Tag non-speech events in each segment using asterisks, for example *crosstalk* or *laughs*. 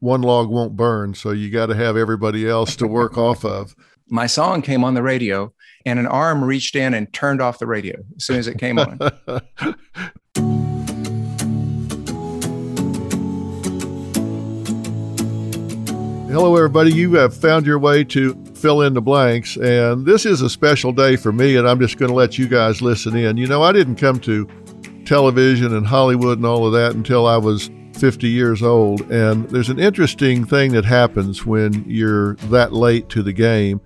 One log won't burn, so you got to have everybody else to work *laughs* off of. My song came on the radio, and an arm reached in and turned off the radio as soon as it came on. *laughs* Hello, everybody. You have found your way to Phil in the Blanks, and this is a special day for me, and I'm just going to let you guys listen in. You know, I didn't come to television and Hollywood and all of that until I was 50 years old, and there's an interesting thing that happens when you're that late to the game,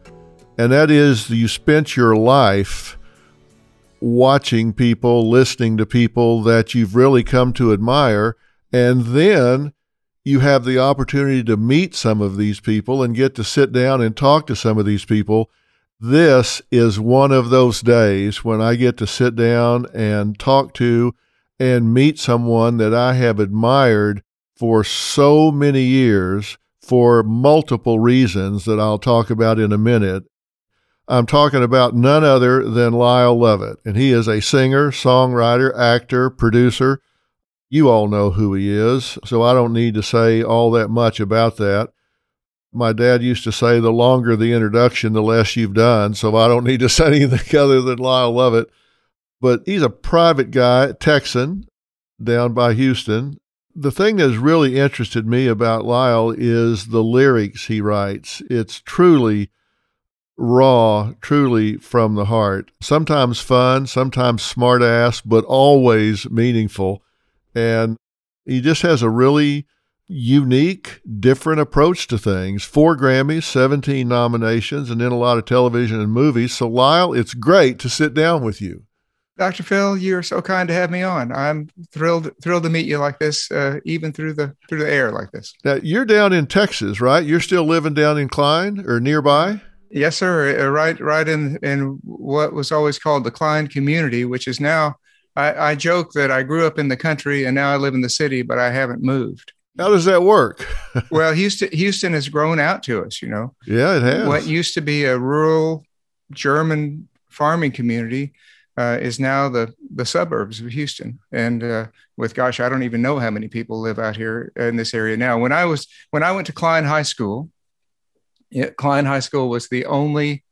and that is you spent your life watching people, listening to people that you've really come to admire, and then you have the opportunity to meet some of these people and get to sit down and talk to some of these people. This is one of those days when I get to sit down and talk to and meet someone that I have admired for so many years for multiple reasons that I'll talk about in a minute. I'm talking about none other than Lyle Lovett, and he is a singer, songwriter, actor, producer you all know who he is, so I don't need to say all that much about that. My dad used to say, the longer the introduction, the less you've done, so I don't need to *laughs* say anything other than Lyle Lovett. But he's a private guy, Texan, down by Houston. The thing that's really interested me about Lyle is the lyrics he writes. It's truly raw, truly from the heart. Sometimes fun, sometimes smart ass, but always meaningful. And he just has a really unique, different approach to things. Four Grammys, 17 nominations, and then a lot of television and movies. So, Lyle, it's great to sit down with you. Dr. Phil, you're so kind to have me on. I'm thrilled thrilled to meet you like this, uh, even through the through the air like this. Now, you're down in Texas, right? You're still living down in Klein or nearby? Yes, sir. Uh, right, right in in what was always called the Klein community, which is now I, I joke that I grew up in the country and now I live in the city, but I haven't moved. How does that work? *laughs* well, Houston, Houston has grown out to us, you know. Yeah, it has. What used to be a rural German farming community uh, is now the the suburbs of Houston. And uh, with gosh, I don't even know how many people live out here in this area now. When I was when I went to Klein High School, it, Klein High School was the only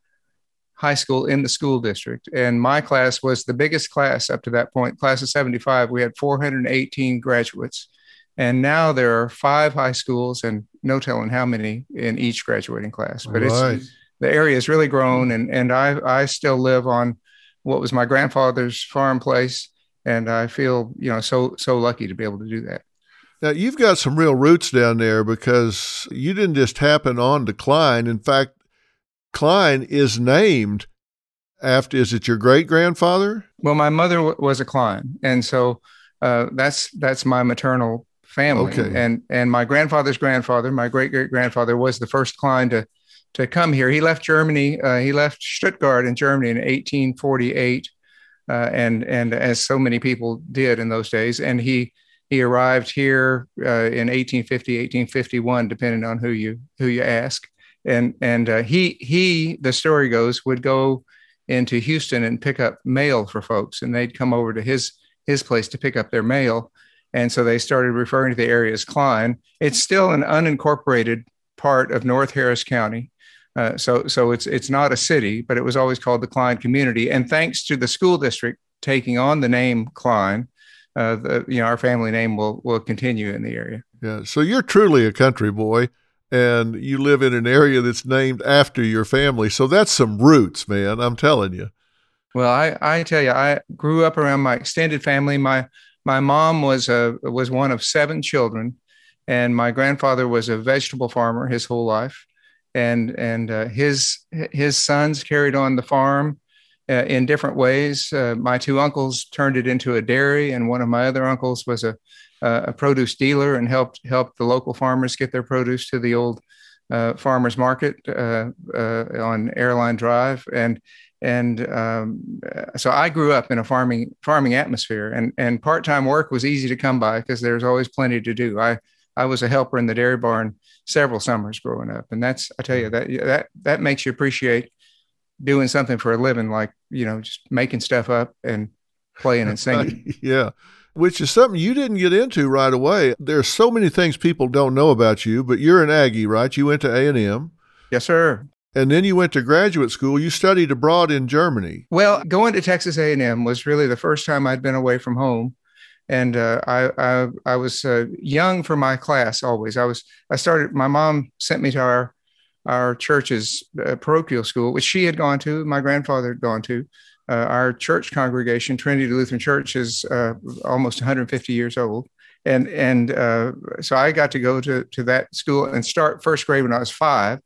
high school in the school district. And my class was the biggest class up to that point, class of 75. We had 418 graduates. And now there are five high schools and no telling how many in each graduating class. But right. it's the area has really grown and, and I, I still live on what was my grandfather's farm place. And I feel, you know, so so lucky to be able to do that. Now you've got some real roots down there because you didn't just happen on to Klein. In fact, Klein is named after, is it your great grandfather? Well, my mother w- was a Klein. And so uh, that's, that's my maternal family. Okay. And, and my grandfather's grandfather, my great great grandfather was the first Klein to, to come here. He left Germany. Uh, he left Stuttgart in Germany in 1848. Uh, and, and as so many people did in those days. And he, he arrived here uh, in 1850, 1851, depending on who you, who you ask and and uh, he he the story goes would go into Houston and pick up mail for folks, and they'd come over to his his place to pick up their mail, and so they started referring to the area as Klein. It's still an unincorporated part of North Harris County. Uh, so, so it's it's not a city, but it was always called the Klein community. And thanks to the school district taking on the name Klein, uh, the you know our family name will will continue in the area. Yeah. So you're truly a country boy and you live in an area that's named after your family. So that's some roots, man. I'm telling you. Well, I, I tell you, I grew up around my extended family. My my mom was a was one of seven children, and my grandfather was a vegetable farmer his whole life, and and uh, his his sons carried on the farm uh, in different ways. Uh, my two uncles turned it into a dairy, and one of my other uncles was a a produce dealer and helped help the local farmers get their produce to the old uh, farmers market uh, uh, on Airline Drive, and and um, so I grew up in a farming farming atmosphere, and and part time work was easy to come by because there's always plenty to do. I I was a helper in the dairy barn several summers growing up, and that's I tell you mm-hmm. that that that makes you appreciate doing something for a living, like you know just making stuff up and playing and singing. *laughs* yeah. Which is something you didn't get into right away. There's so many things people don't know about you, but you're an Aggie, right? You went to A and M. Yes, sir. And then you went to graduate school. You studied abroad in Germany. Well, going to Texas A&M was really the first time I'd been away from home, and uh, I, I, I was uh, young for my class. Always, I was. I started. My mom sent me to our our church's uh, parochial school, which she had gone to. My grandfather had gone to. Uh, our church congregation, Trinity Lutheran Church, is uh, almost 150 years old, and and uh, so I got to go to to that school and start first grade when I was five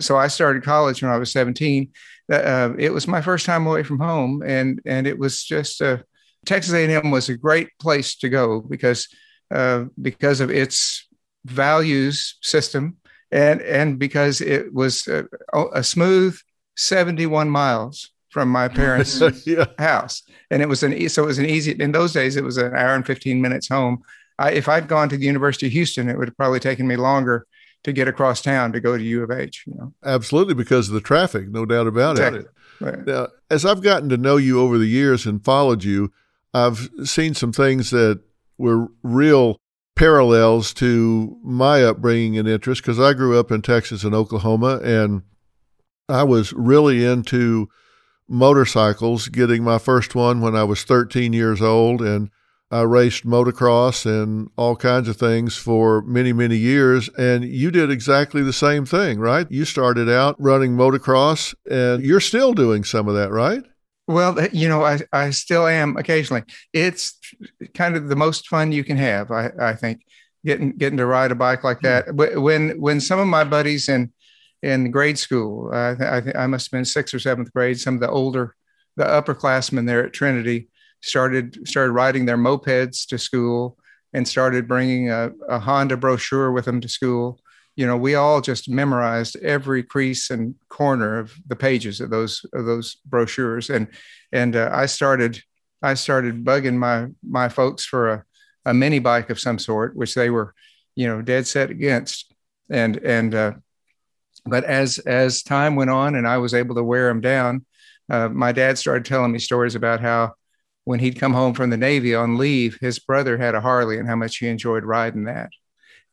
so I started college when I was 17. Uh, it was my first time away from home, and and it was just uh, Texas A&M was a great place to go because uh, because of its values system and and because it was a, a smooth 71 miles from my parents' *laughs* yeah. house, and it was an so it was an easy. In those days, it was an hour and 15 minutes home. I, if I'd gone to the University of Houston, it would have probably taken me longer to get across town to go to U of H. You know, absolutely because of the traffic, no doubt about exactly. it. Right. Now, as I've gotten to know you over the years and followed you, I've seen some things that were real parallels to my upbringing and interest because I grew up in Texas and Oklahoma, and I was really into motorcycles. Getting my first one when I was 13 years old, and I raced motocross and all kinds of things for many, many years. And you did exactly the same thing, right? You started out running motocross and you're still doing some of that, right? Well, you know, I, I still am occasionally. It's kind of the most fun you can have, I, I think, getting getting to ride a bike like that. Hmm. When when some of my buddies in in grade school, I, I, I must have been sixth or seventh grade, some of the older, the upperclassmen there at Trinity, started started riding their mopeds to school and started bringing a, a Honda brochure with them to school. You know, we all just memorized every crease and corner of the pages of those of those brochures, and and uh, I started I started bugging my my folks for a, a mini bike of some sort, which they were, you know, dead set against, and and uh, but as as time went on and I was able to wear them down, uh, my dad started telling me stories about how when he'd come home from the Navy on leave, his brother had a Harley and how much he enjoyed riding that.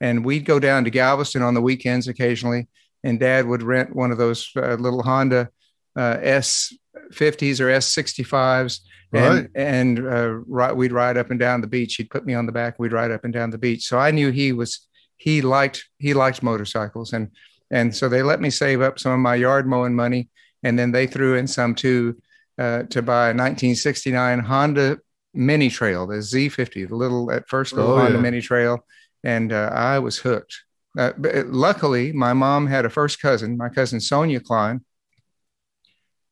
And we'd go down to Galveston on the weekends occasionally, and Dad would rent one of those uh, little Honda uh, S50s or S65s, and right. and uh, we'd ride up and down the beach. He'd put me on the back. We'd ride up and down the beach. So I knew he was he liked he liked motorcycles, and and so they let me save up some of my yard mowing money, and then they threw in some too uh, to buy a 1969 Honda Mini Trail, the Z50, the little at first little oh, Honda yeah. Mini Trail, and uh, I was hooked. Uh, but luckily, my mom had a first cousin, my cousin Sonia Klein,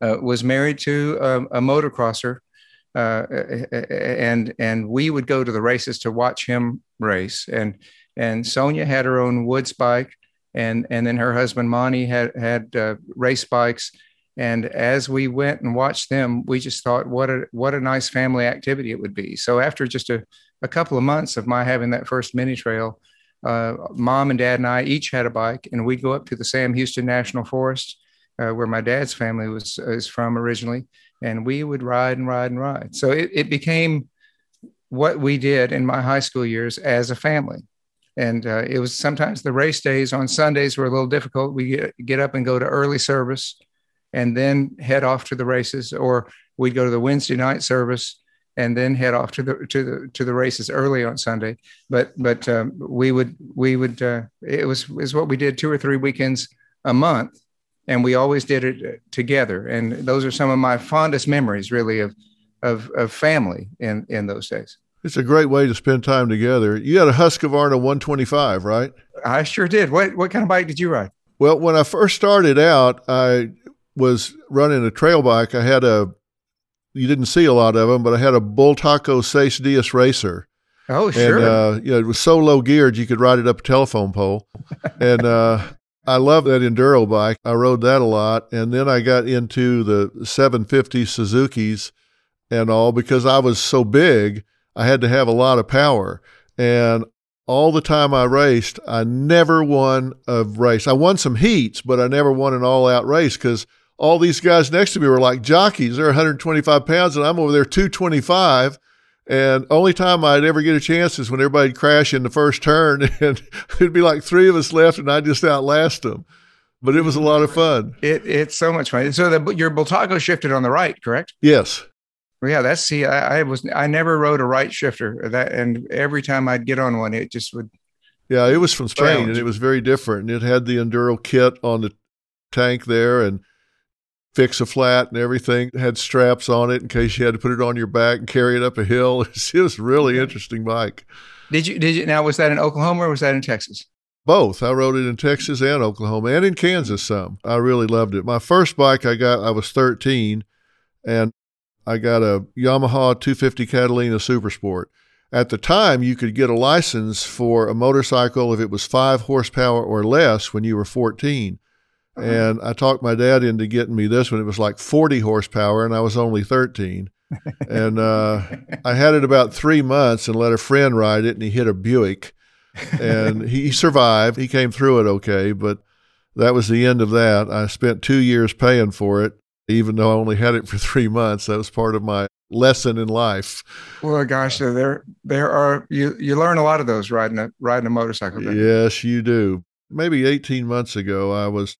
uh, was married to a, a motocrosser, uh, and and we would go to the races to watch him race. And and Sonia had her own woods bike, and and then her husband Monty had had uh, race bikes and as we went and watched them, we just thought, what a what a nice family activity it would be. So after just a, a couple of months of my having that first mini trail, uh, mom and dad and I each had a bike, and we'd go up to the Sam Houston National Forest, uh, where my dad's family was is from originally, and we would ride and ride and ride. So it, it became what we did in my high school years as a family. And uh, it was sometimes the race days on Sundays were a little difficult. We get, get up and go to early service and then head off to the races, or we'd go to the Wednesday night service and then head off to the to the to the races early on Sunday. But but um, we would we would uh, it was is what we did two or three weekends a month, and we always did it together. And those are some of my fondest memories, really, of of, of family in in those days. It's a great way to spend time together. You had a Husqvarna 125, right? I sure did. What what kind of bike did you ride? Well, when I first started out, I was running a trail bike. I had a, you didn't see a lot of them, but I had a Bultaco Seis Dias Racer. Oh, sure. And, uh, you know, it was so low geared you could ride it up a telephone pole. *laughs* and uh, I love that enduro bike. I rode that a lot. And then I got into the 750 Suzuki's and all because I was so big, I had to have a lot of power. And all the time I raced, I never won a race. I won some heats, but I never won an all out race because all these guys next to me were like jockeys. They're 125 pounds, and I'm over there 225. And only time I'd ever get a chance is when everybody'd crash in the first turn, *laughs* and it'd be like three of us left, and I'd just outlast them. But it was a lot of fun. It, it's so much fun. So the, your Bultaco shifted on the right, correct? Yes. Well, yeah, that's see, I, I, was I never rode a right shifter that, and every time I'd get on one, it just would. Yeah, it was from Spain, and it was very different. And it had the enduro kit on the tank there, and fix a flat and everything. It had straps on it in case you had to put it on your back and carry it up a hill. *laughs* It was a really interesting bike. Did you? Did you? Now, was that in Oklahoma or was that in Texas? Both. I rode it in Texas and Oklahoma and in Kansas some. I really loved it. My first bike I got, I was 13, and I got a Yamaha 250 Catalina Super Sport. At the time, you could get a license for a motorcycle if it was five horsepower or less when you were 14. Uh-huh. And I talked my dad into getting me this one. It was like 40 horsepower, and I was only 13. and uh, *laughs* I had it about three months and let a friend ride it, and he hit a Buick. And he survived. He came through it okay, but that was the end of that. I spent two years paying for it even though I only had it for *laughs* three months. That was part of my lesson in life. Well, gosh, so there there are you you learn a lot of those riding a riding a motorcycle. Yes, you do. Maybe 18 months ago, I was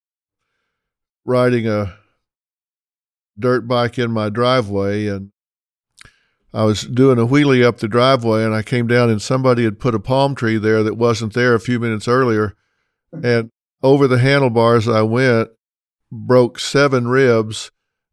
riding a dirt bike in my driveway and I was doing a wheelie up the driveway and I came down and somebody had put a palm tree there that wasn't there a few minutes earlier. And over the handlebars I went broke seven ribs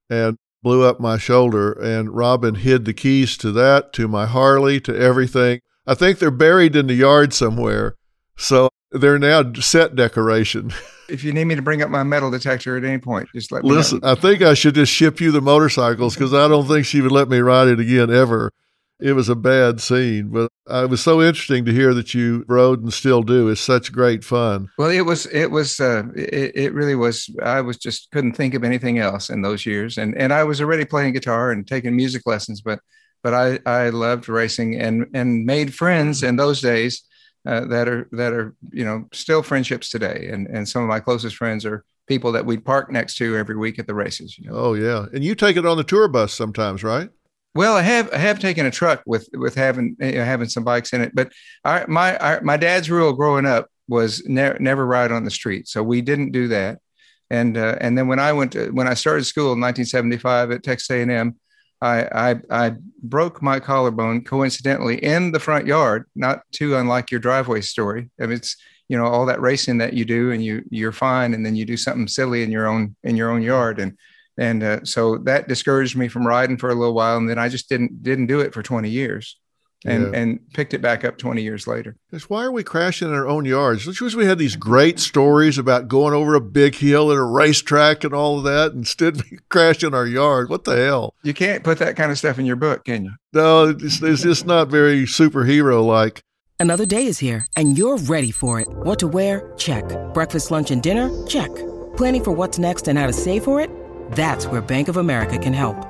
and blew up my shoulder. And Robin hid the keys to that, to my Harley, to everything. I think they're buried in the yard somewhere. So they're now set decoration. *laughs* If you need me to bring up my metal detector at any point, just let me know. Listen, know. I think I should just ship you the motorcycles because I don't think she would let me ride it again ever it was a bad scene, but it was so interesting to hear that you rode and still do. It's such great fun. Well, it was, it was, uh, it, it really was. I was just couldn't think of anything else in those years, and and I was already playing guitar and taking music lessons, but but I I loved racing and and made friends in those days uh, that are that are you know still friendships today, and and some of my closest friends are people that we'd park next to every week at the races. You know? Oh yeah, and you take it on the tour bus sometimes, right? Well, I have I have taken a truck with with having you know, having some bikes in it, but our, my our, my dad's rule growing up was never never ride on the street, so we didn't do that. And uh, and then when I went to, when I started school in 1975 at Texas A&M, I, I I broke my collarbone coincidentally in the front yard, not too unlike your driveway story. I mean, it's you know all that racing that you do and you you're fine, and then you do something silly in your own in your own yard and and uh, so that discouraged me from riding for a little while and then i just didn't didn't do it for 20 years and yeah. and picked it back up 20 years later. Because why are we crashing in our own yards? Just we had these great stories about going over a big hill at a racetrack and all of that instead we *laughs* crash in our yard? What the hell? You can't put that kind of stuff in your book can you? No it's, it's just not very superhero like another day is here and you're ready for it. What to wear? Check. Breakfast lunch and dinner? Check. Planning for what's next and how to save for it? That's where Bank of America can help.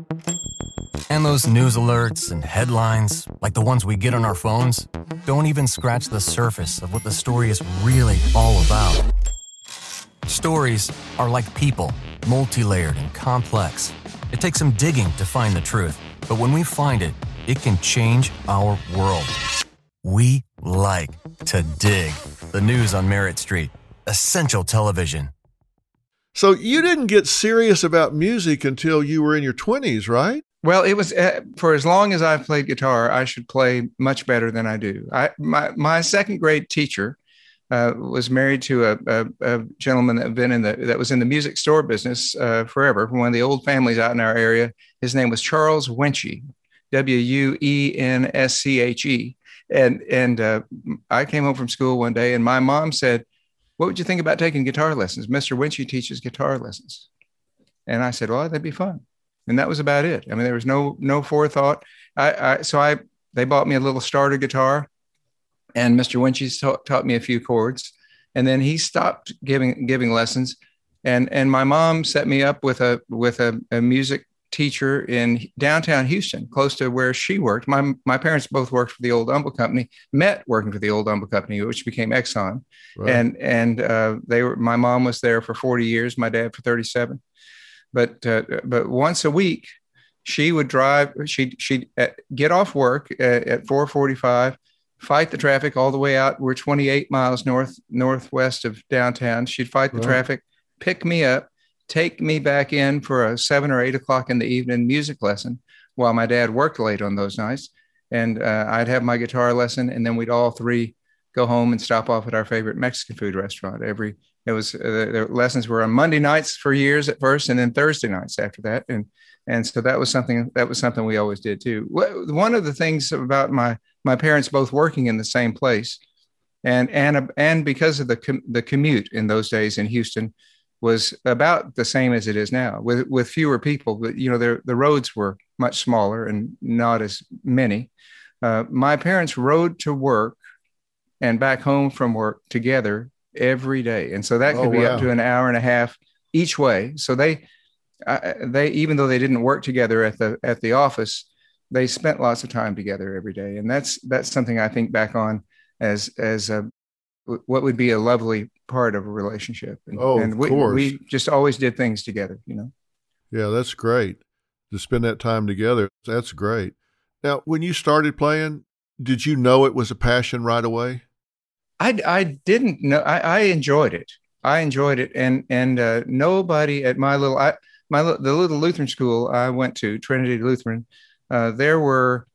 And those news alerts and headlines, like the ones we get on our phones, don't even scratch the surface of what the story is really all about. Stories are like people, multi layered and complex. It takes some digging to find the truth, but when we find it, it can change our world. We like to dig. The news on Merit Street, essential television. So you didn't get serious about music until you were in your 20s, right? Well, it was uh, for as long as I've played guitar, I should play much better than I do. I my my second grade teacher uh, was married to a, a, a, gentleman that been in the that was in the music store business uh, forever, from one of the old families out in our area. His name was Charles Wuensche, W U E N S C H E, and and uh, I came home from school one day, and my mom said, "What would you think about taking guitar lessons? Mister Wuensche teaches guitar lessons." And I said, "Well, that'd be fun." And that was about it. I mean, there was no no forethought. I, I so I they bought me a little starter guitar and Mr. Wuensche taught, taught me a few chords, and then he stopped giving giving lessons, and and my mom set me up with a with a, a music teacher in downtown Houston, close to where she worked. My my parents both worked for the old Humble Company, met working for the old Humble Company, which became Exxon, right. and and uh, they were. My mom was there for forty years, my dad for thirty seven, but uh, but once a week she would drive. She she'd uh, get off work at, at four forty five fight the traffic all the way out. We're 28 miles north northwest of downtown. She'd fight the right. traffic, pick me up, take me back in for a seven or eight o'clock in the evening music lesson while my dad worked late on those nights. And uh, I'd have my guitar lesson, and then we'd all three go home and stop off at our favorite Mexican food restaurant. Every it was uh, the lessons were on Monday nights for years at first, and then Thursday nights after that. And and so that was something that was something we always did too. One of the things about my my parents both working in the same place, and and and because of the com- the commute in those days in Houston was about the same as it is now, with with fewer people. But you know, the the roads were much smaller and not as many. Uh, my parents rode to work and back home from work together every day, and so that could oh, be wow. up to an hour and a half each way. So they. Uh, they even though they didn't work together at the at the office, they spent lots of time together every day, and that's that's something I think back on as as a what would be a lovely part of a relationship. And, oh, and we, of course. we just always did things together, you know. Yeah, that's great to spend that time together. That's great. Now, when you started playing, did you know it was a passion right away? I, I didn't know. I, I enjoyed it. I enjoyed it, and and uh, nobody at my little I my the little Lutheran school I went to Trinity Lutheran uh, there were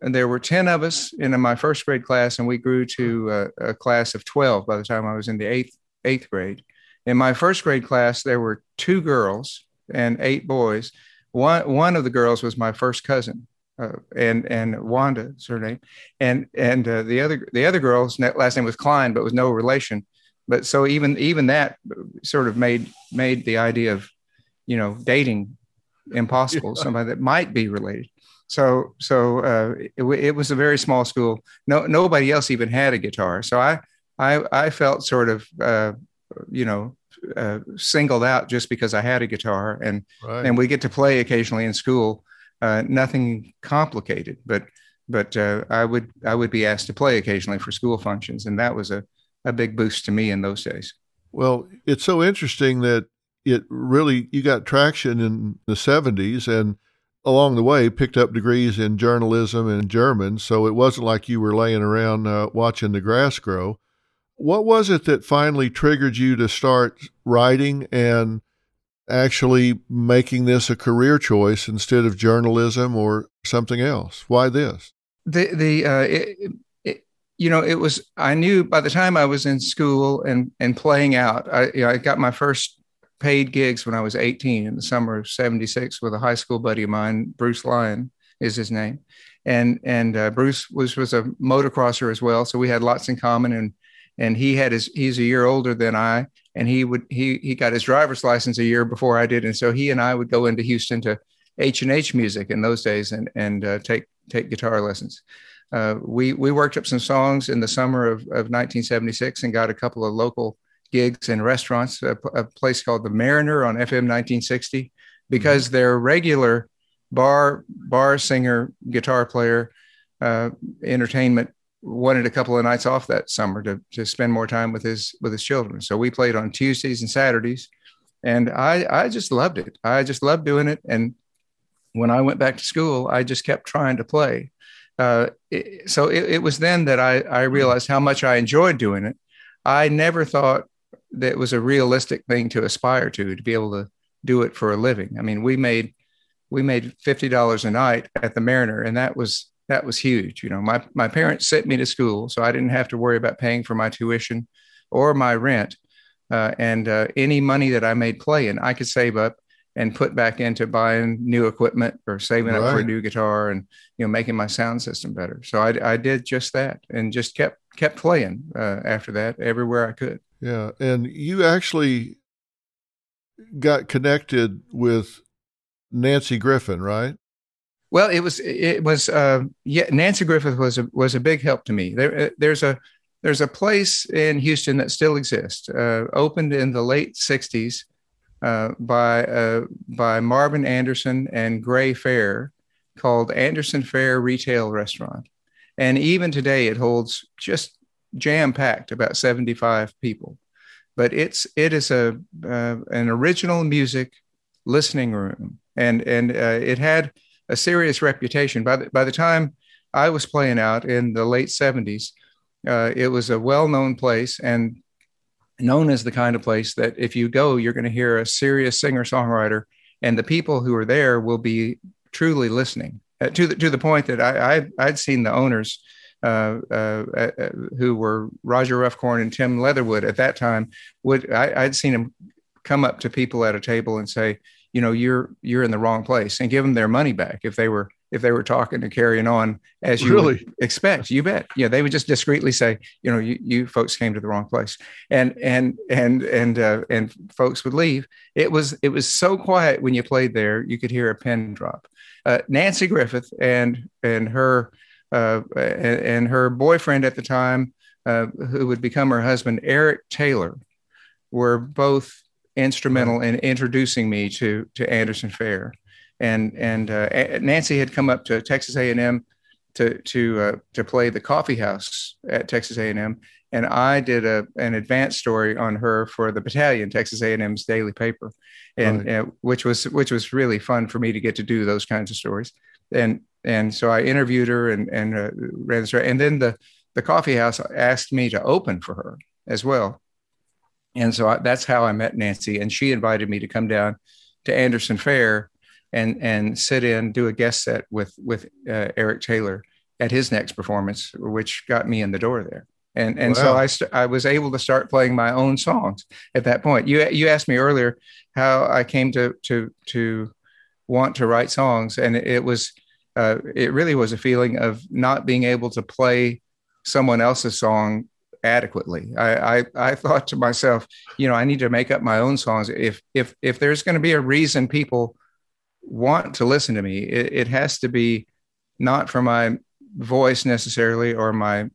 there were 10 of us in my first grade class and we grew to a, a, class of 12 by the time i was in the eighth eighth grade in my first grade class there were two girls and eight boys one one of the girls was my first cousin uh, and and wanda is her name and and uh, the other the other girl's last name was klein but was no relation but so even even that sort of made made the idea of you know dating impossible yeah. somebody that might be related so so uh, it, it, was a very small school. No nobody else even had a guitar. So I I, I felt sort of uh, you know uh, singled out just because I had a guitar and right. and we get to play occasionally in school. Uh, nothing complicated, but but uh, I would I would be asked to play occasionally for school functions, and that was a a big boost to me in those days. Well, it's so interesting that it really you got traction in the 70s and along the way picked up degrees in journalism and German, so it wasn't like you were laying around uh, watching the grass grow. What was it that finally triggered you to start writing and actually making this a career choice instead of journalism or something else? Why this? The the uh, it, it, you know it was I knew by the time I was in school and and playing out I you know, I got my first paid gigs when I was 18 in the summer of 76 with a high school buddy of mine, Bruce Lyon is his name. And, and uh, Bruce was, was a motocrosser as well. So we had lots in common and, and he had his, he's a year older than I, and he would, he, he got his driver's license a year before I did. And so he and I would go into Houston to H and H music in those days and, and uh, take, take guitar lessons. Uh, we, we worked up some songs in the summer of, of 1976 and got a couple of local gigs in restaurants, a, a place called the Mariner on FM 1960, because mm-hmm. their regular bar bar singer, guitar player, uh, entertainment wanted a couple of nights off that summer to, to spend more time with his with his children. So we played on Tuesdays and Saturdays, and I I just loved it. I just loved doing it. And when I went back to school, I just kept trying to play. Uh, it, so it, it was then that I, I realized how much I enjoyed doing it. I never thought that was a realistic thing to aspire to to be able to do it for a living. I mean, we made we made fifty dollars a night at the Mariner, and that was that was huge. You know, my my parents sent me to school, so I didn't have to worry about paying for my tuition. or my rent, uh, and uh, any money that I made playing, I could save up and put back into buying new equipment or saving right. up for a new guitar and you know making my sound system better. So I, I did just that and just kept kept playing uh, after that everywhere I could. Yeah, and you actually got connected with Nanci Griffith, right? Well, it was it was uh, yeah. Nanci Griffith was a was a big help to me. There, uh, there's a there's a place in Houston that still exists. Uh, opened in the late '60s uh, by uh, by Marvin Anderson and Gray Fair, called Anderson Fair Retail Restaurant, and even today it holds just jam packed, about 75 people. But it's it is a uh, an original music listening room, and and it had a serious reputation. By the, by the time I was playing out in the late 70s, uh, it was a well known place and known as the kind of place that if you go, you're going to hear a serious singer songwriter, and the people who are there will be truly listening uh, to, the, to the point that I, I, would seen the owners. Uh, uh, uh, who were Roger Ruffcorn and Tim Leatherwood at that time would I, I'd seen them come up to people at a table and say, you know you're you're in the wrong place and give them their money back if they were if they were talking and carrying on as you really? expect. You bet. Yeah they would just discreetly say you know you, you folks came to the wrong place. And and and and uh, and folks would leave. It was it was so quiet when you played there you could hear a pin drop. Uh, nanci griffith and and her uh, and, and, her boyfriend at the time uh, who would become her husband eric taylor were both instrumental in introducing me to to Anderson Fair, and and uh, Nanci had come up to Texas A and M to to uh, to play the coffee house at Texas A and M, and I did a an advance story on her for the Battalion, Texas A and M's daily paper, and right. uh, which was which was really fun for me to get to do those kinds of stories, and and so I interviewed her and and uh, ran the story, and then the the coffee house asked me to open for her as well and so I, that's how I met Nanci. And she invited me to come down to Anderson Fair and and sit in, do a guest set with with uh, Eric Taylor at his next performance, which got me in the door there. And and wow. so I st- I was able to start playing my own songs at that point. You you asked me earlier how I came to to to want to write songs, and it was uh, it really was a feeling of not being able to play someone else's song adequately. I, I, I thought to myself, you know, I need to make up my own songs. If if if there's going to be a reason people want to listen to me, it, it has to be not for my voice necessarily or my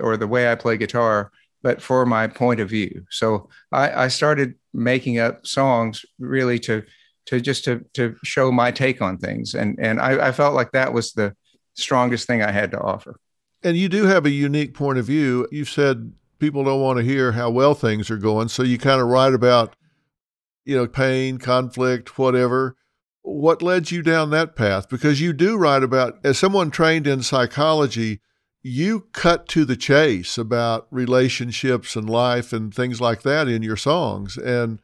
or the way I play guitar, but for my point of view. So I, I started making up songs really to to just to to show my take on things, and and I, I felt like that was the strongest thing I had to offer. And you do have a unique point of view. You've said people don't want to hear how well things are going, so you kind of write about, you know, pain, conflict, whatever. What led you down that path? Because you do write about, as someone trained in psychology, you cut to the chase about relationships and life and things like that in your songs. And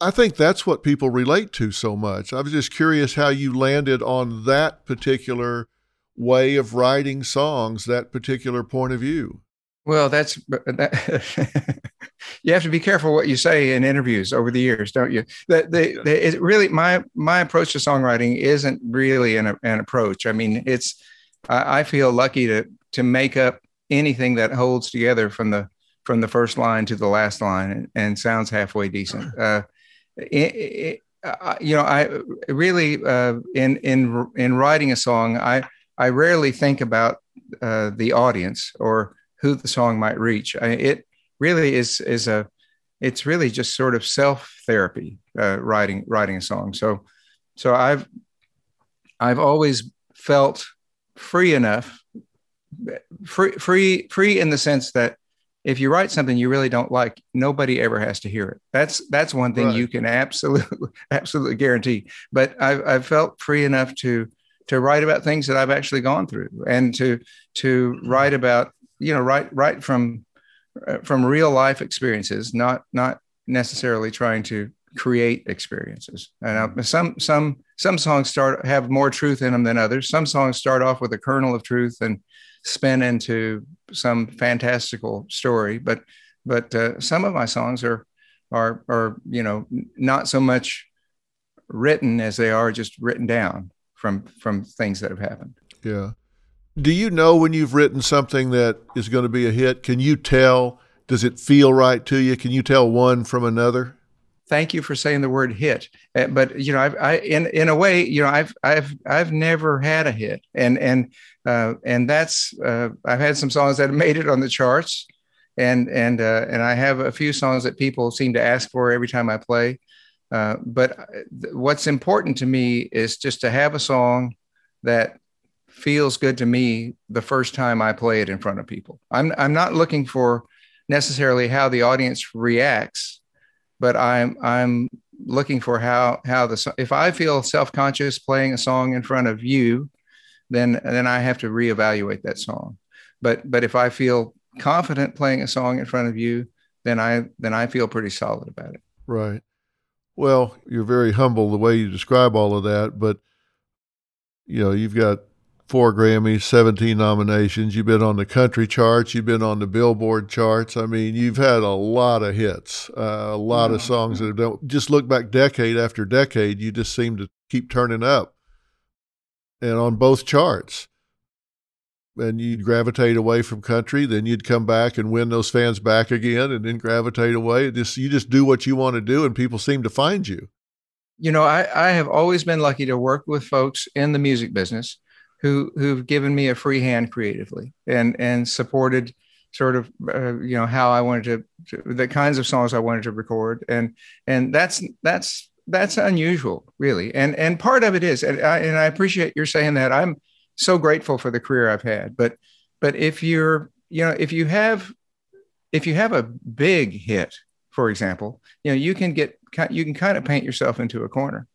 I think that's what people relate to so much. I was just curious how you landed on that particular way of writing songs, that particular point of view? Well, that's that, *laughs* you have to be careful what you say in interviews over the years, don't you? That the, it really my my approach to songwriting isn't really an, an approach. I mean, it's I, I feel lucky to to make up anything that holds together from the from the first line to the last line and, and sounds halfway decent. *sighs* Uh, it, it, uh, you know, I really uh, in in in writing a song, I I rarely think about uh, the audience or who the song might reach. I, it really is is a it's really just sort of self therapy uh, writing writing a song. So so I've I've always felt free enough free free free in the sense that if you write something you really don't like nobody ever has to hear it that's that's one thing right. you can *laughs* absolutely absolutely guarantee but I've, I've felt free enough to to write about things that I've actually gone through and to to write about you know write write from uh, from real life experiences not not necessarily trying to create experiences. And I, some some some songs start have more truth in them than others. Some songs start off with a kernel of truth and spin into some fantastical story but but uh, some of my songs are are are you know not so much written as they are just written down from from things that have happened. Yeah. Do you know when you've written something that is going to be a hit? Can you tell? Does it feel right to you? Can you tell one from another? Thank you for saying the word hit. Uh, but you know, I've, I in in a way, you know, I've I've I've never had a hit, and and uh, and that's uh, I've had some songs that have made it on the charts, and and uh, and I have a few songs that people seem to ask for every time I play. Uh, but uh, what's important to me is just to have a song that feels good to me the first time I play it in front of people. I'm I'm not looking for necessarily how the audience reacts, but I'm I'm looking for how how the if I feel self-conscious playing a song in front of you, then then I have to reevaluate that song. But but if I feel confident playing a song in front of you, then I then I feel pretty solid about it. Right. Well, you're very humble the way you describe all of that, but you know, you've got four Grammys, 17 nominations. You've been on the country charts. You've been on the Billboard charts. I mean, you've had a lot of hits, uh, a lot of songs that don't just look back decade after decade. You just seem to keep turning up and on both charts and you'd gravitate away from country, then you'd come back and win those fans back again, and then gravitate away. Just you just do what you want to do, and people seem to find you. You know, I, I have always been lucky to work with folks in the music business who who've given me a free hand creatively and and supported sort of uh, you know how I wanted to, to the kinds of songs I wanted to record, and and that's that's that's unusual, really. And and part of it is, and I, and I appreciate you're saying that. I'm so grateful for the career I've had. But but if you're you know if you have if you have a big hit, for example, you know you can get you can kind of paint yourself into a corner.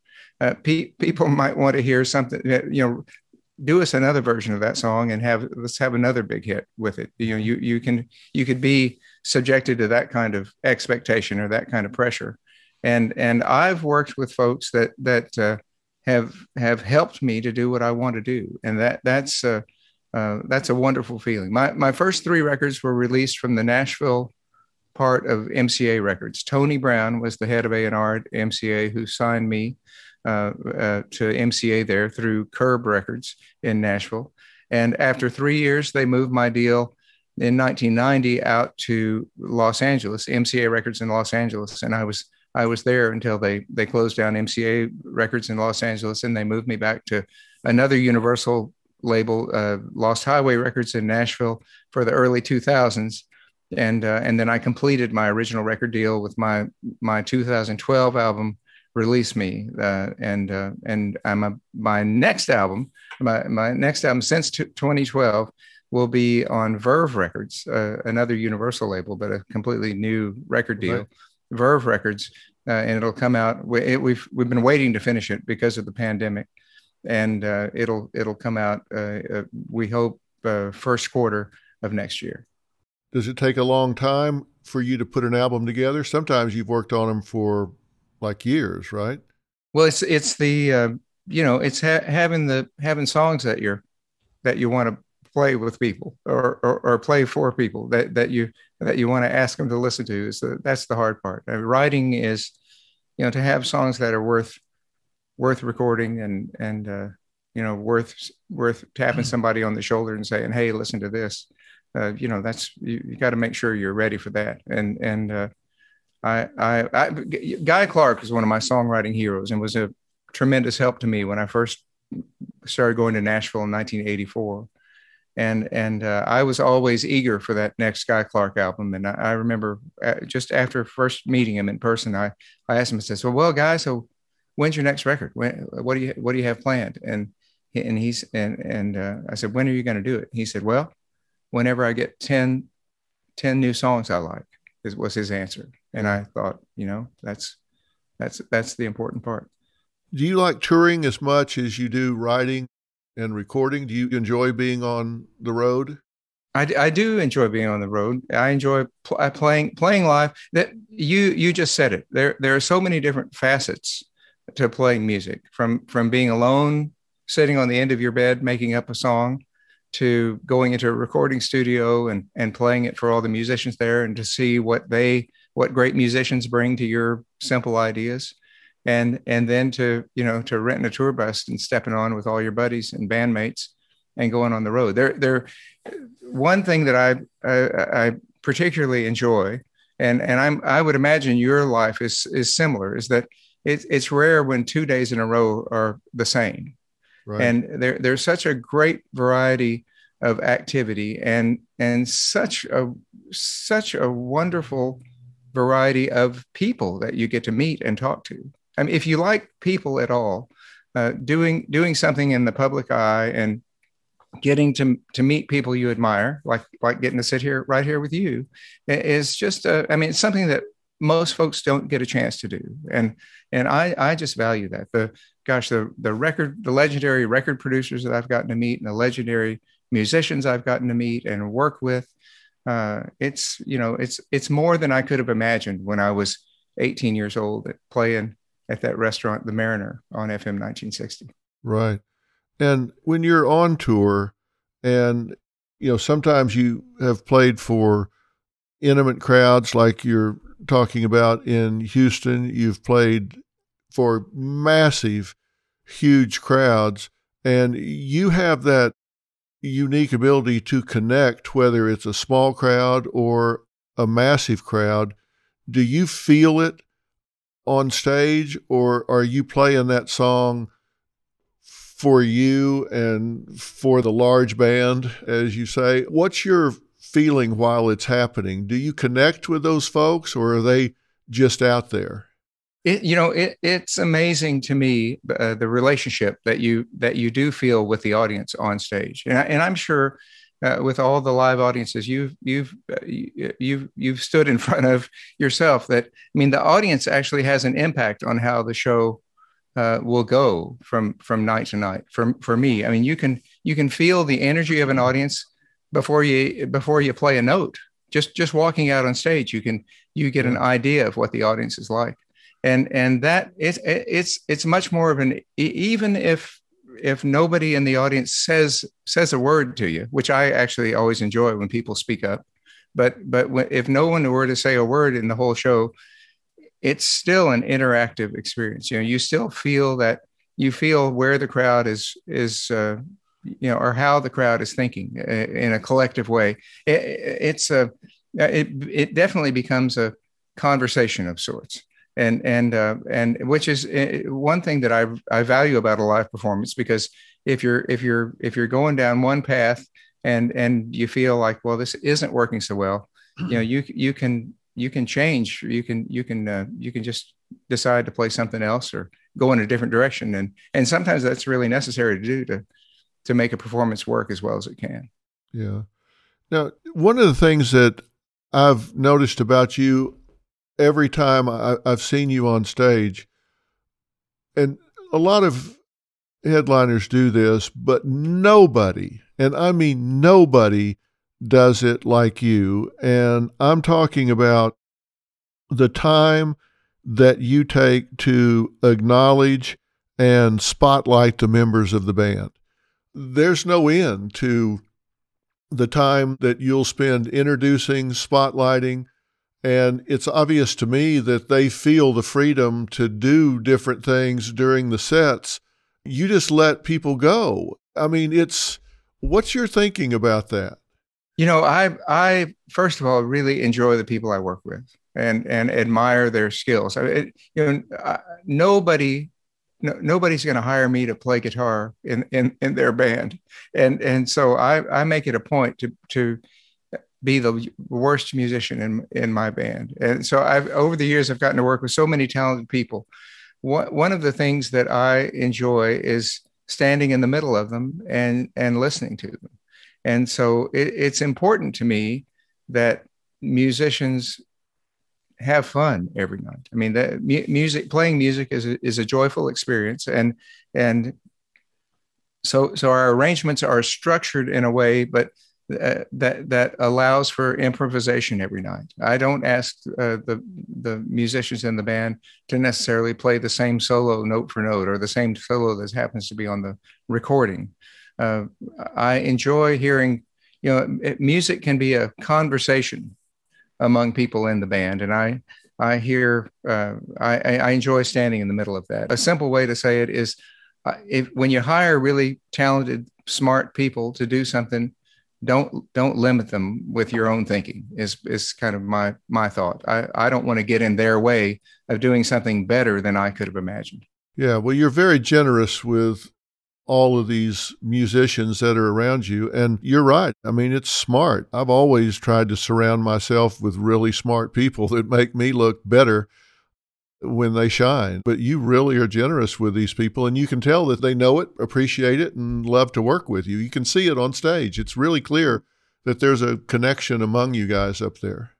Uh, pe- people *laughs* might want to hear something you know do us another version of that song and have let's have another big hit with it you know you you can you could be subjected to that kind of expectation or that kind of pressure and and i've worked with folks that that uh, have have helped me to do what I want to do, and that that's uh, uh, that's a wonderful feeling. My my first three records were released from the Nashville part of MCA Records. Tony Brown was the head of A&R at MCA who signed me uh, uh to MCA there through Curb Records in Nashville. And after three years, they moved my deal in 1990 out to Los Angeles, MCA Records in Los Angeles, and I was I was there until they they closed down MCA Records in Los Angeles, and they moved me back to another Universal label, uh, Lost Highway Records in Nashville for the early 2000s, and uh, and then I completed my original record deal with my my 2012 album, Release Me, uh, and uh, and I'm a, my next album, my my next album since t- 2012 will be on Verve Records, uh, another Universal label, but a completely new record deal. Right. Verve Records, uh, and it'll come out. We, it, we've we've been waiting to finish it because of the pandemic, and uh, it'll it'll come out. Uh, uh we hope uh, first quarter of next year. Does it take a long time for you to put an album together? Sometimes you've worked on them for like years, right? Well, it's it's the uh, you know it's ha- having the having songs that you're that you want to play with people or, or, or play for people that that you that you want to ask them to listen to is the, that's the hard part. Uh, writing is you know to have songs that are worth worth recording and and uh, you know worth worth tapping somebody on the shoulder and saying hey listen to this. Uh, you know that's you, you got to make sure you're ready for that. And and uh, I, I, I guy clark is one of my songwriting heroes and was a tremendous help to me when i first started going to nashville in 1984 and and uh, I was always eager for that next Guy Clark album. And I, I, remember uh, just after first meeting him in person, I I asked him, I said, "So well, guy, so when's your next record? When, what do you what do you have planned?" And and he's and and uh, I said, "When are you going to do it?" He said, "Well, whenever I get 10, 10 new songs I like." Is, was his answer, and I thought, you know, that's that's that's the important part. Do you like touring as much as you do writing? And recording? Do you enjoy being on the road? I, I do enjoy being on the road. I enjoy pl- uh, playing playing live. That you you just said it. There there are so many different facets to playing music. From from being alone, sitting on the end of your bed making up a song, to going into a recording studio and and playing it for all the musicians there and to see what they what great musicians bring to your simple ideas and and then to you know to renting a tour bus and stepping on with all your buddies and bandmates and going on the road there there one thing that I, I, I particularly enjoy and and i'm i would imagine your life is is similar is that it, it's rare when two days in a row are the same Right. And there, there's such a great variety of activity and and such a such a wonderful variety of people that you get to meet and talk to. I mean, if you like people at all, uh, doing doing something in the public eye and getting to to meet people you admire, like like getting to sit here right here with you, is just a, I mean, it's something that most folks don't get a chance to do, and and I I just value that the gosh, the the record, the legendary record producers that I've gotten to meet, and the legendary musicians I've gotten to meet and work with. Uh, it's you know, it's it's more than I could have imagined when I was 18 years old at playing at that restaurant, the Mariner, on FM 1960. Right, and when you're on tour, and you know, sometimes you have played for intimate crowds like you're talking about in Houston. You've played for massive huge crowds. And you have that unique ability to connect, whether it's a small crowd or a massive crowd. Do you feel it on stage, or are you playing that song for you and for the large band, as you say? What's your feeling while it's happening? Do you connect with those folks, or are they just out there? it, you know it, it's amazing to me uh, the relationship that you that you do feel with the audience on stage and, I, and i'm sure uh, with all the live audiences you've you've uh, you've you've stood in *laughs* front of yourself that i mean the audience actually has an impact on how the show uh, will go from from night to night for for me. I mean you can you can feel the energy of an audience before you before you play a note. Just just walking out on stage you can you get an idea of what the audience is like. And and that it's it's it's much more of an even if if nobody in the audience says says a word to you which i actually always enjoy when people speak up but but if no one were to say a word in the whole show it's still an interactive experience. You know you still feel that you feel where the crowd is is uh, you know or how the crowd is thinking uh, in a collective way. It, it's a it, it definitely becomes a conversation of sorts and and uh, and which is uh, one thing that I I value about a live performance because if you're if you're if you're going down one path and and you feel like well this isn't working so well you know you you can you can change. You can you can uh, you can just decide to play something else or go in a different direction. And and sometimes that's really necessary to do to to make a performance work as well as it can. Yeah. Now one of the things that i've noticed about you every time I, I've seen you on stage, and a lot of headliners do this, but nobody, and I mean nobody, does it like you. And I'm talking about the time that you take to acknowledge and spotlight the members of the band. There's no end to the time that you'll spend introducing, spotlighting, and it's obvious to me that they feel the freedom to do different things during the sets. You just let people go. I mean, it's what's your thinking about that? You know, I I first of all really enjoy the people I work with and and admire their skills. I it, you know, I, nobody no, nobody's going to hire me to play guitar in, in in their band, and and so I I make it a point to to be the worst musician in in my band. And so I've over the years I've gotten to work with so many talented people. One one of the things that I enjoy is standing in the middle of them and and listening to them. And so it, it's important to me that musicians have fun every night. I mean, the music, playing music is a, is a joyful experience, and and so so our arrangements are structured in a way, but uh, that that allows for improvisation every night. I don't ask uh, the the musicians in the band to necessarily play the same solo note for note or the same solo that happens to be on the recording. uh, I enjoy hearing. You know, it, music can be a conversation among people in the band, and I I hear uh, I, I enjoy standing in the middle of that. A simple way to say it is, uh, if when you hire really talented, smart people to do something, don't don't limit them with your own thinking. Is is kind of my my thought. I I don't want to get in their way of doing something better than I could have imagined. Yeah, well, you're very generous with all of these musicians that are around you. And you're right. I mean, it's smart. I've always tried to surround myself with really smart people that make me look better when they shine. But you really are generous with these people, and you can tell that they know it, appreciate it, and love to work with you. You can see it on stage. It's really clear that there's a connection among you guys up there.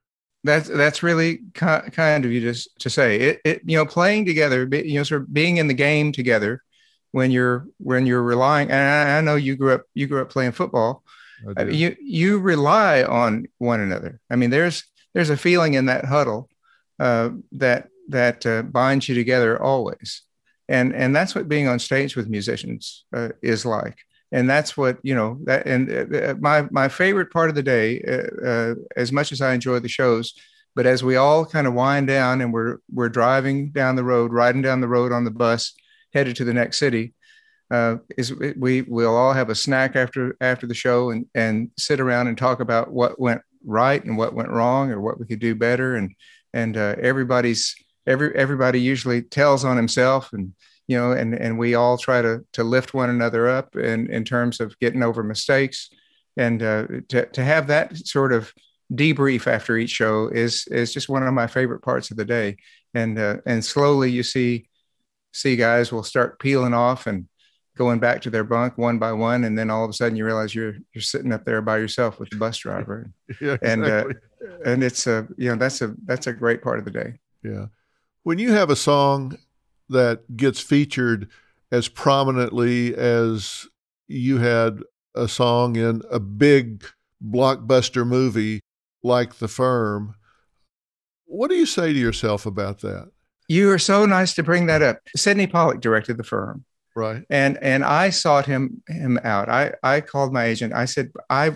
That's that's really kind of you just to say it, it. You know, playing together, you know, sort of being in the game together when you're when you're relying and I, I know you grew up you grew up playing football uh, you you rely on one another i mean there's there's a feeling in that huddle uh, that that uh, binds you together always. And and that's what being on stage with musicians uh, is like. And that's what you know that and uh, uh, my my favorite part of the day as much as i enjoy the shows but as we all kind of wind down and we're we're driving down the road riding down the road on the bus headed to the next city uh, is we we'll all have a snack after after the show and and sit around and talk about what went right and what went wrong or what we could do better. And and uh, everybody's every everybody usually tells on himself and you know and and we all try to to lift one another up in in terms of getting over mistakes. And uh, to to have that sort of debrief after each show is is just one of my favorite parts of the day. And uh, and slowly you see see guys will start peeling off and going back to their bunk one by one, and then all of a sudden you realize you're you're sitting up there by yourself with the bus driver, *laughs* yeah, exactly. and uh, and it's a you know that's a that's a great part of the day. Yeah, when you have a song that gets featured as prominently as you had a song in a big blockbuster movie like The Firm, what do you say to yourself about that? You are so nice to bring that up. Sydney Pollack directed the firm. Right. And and I sought him him out. I I called my agent. I said, I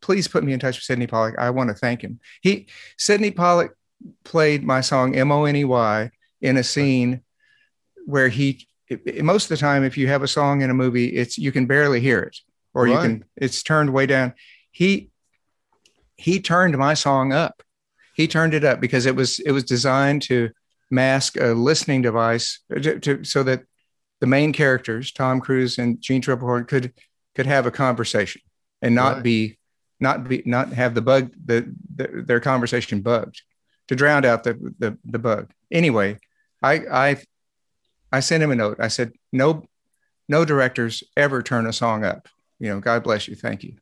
please put me in touch with Sydney Pollack. I want to thank him. He Sydney Pollack played my song M O N E Y in a scene where he most of the time if you have a song in a movie it's you can barely hear it or right. you can it's turned way down. He he turned my song up. He turned it up because it was it was designed to mask a listening device uh, to, to, so that the main characters, Tom Cruise and Jeanne Tripplehorn, could could have a conversation and not right. be not be not have the bug the, the, their conversation bugged to drown out the, the the bug. Anyway, I I I sent him a note. I said no no directors ever turn a song up. You know, God bless you, thank you.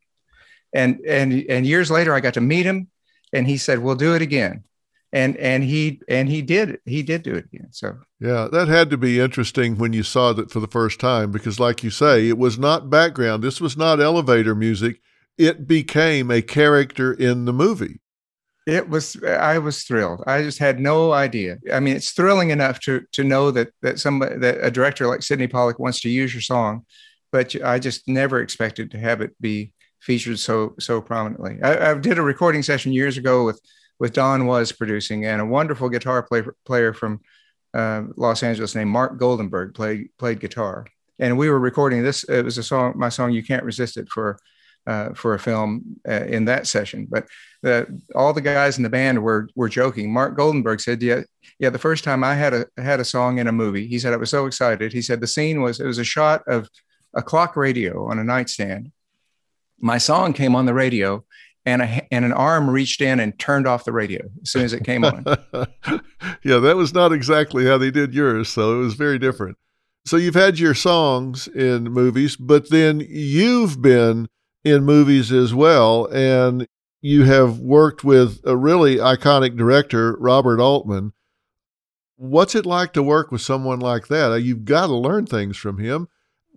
And and and years later, I got to meet him, and he said, "We'll do it again." and and he and he did he did do it again so yeah that had to be interesting when you saw that for the first time because like you say it was not background this was not elevator music it became a character in the movie it was i was thrilled i just had no idea i mean it's thrilling enough to to know that that somebody that a director like Sydney Pollack wants to use your song but i just never expected to have it be featured so so prominently I, I did a recording session years ago with with Don Was producing, and a wonderful guitar play, player from uh, Los Angeles named Mark Goldenberg played played guitar. And we were recording this. It was a song, my song "You Can't Resist It" for uh, for a film uh, in that session. But the, all the guys in the band were were joking. Mark Goldenberg said, "Yeah, yeah." The first time I had a had a song in a movie, he said I was so excited. He said the scene was it was a shot of a clock radio on a nightstand. My song came on the radio, and a, and an arm reached in and turned off the radio as soon as it came on. *laughs* yeah, that was not exactly how they did yours, so it was very different. So you've had your songs in movies, but then you've been in movies as well, and you have worked with a really iconic director, Robert Altman. What's it like to work with someone like that? Uh, you've got to learn things from him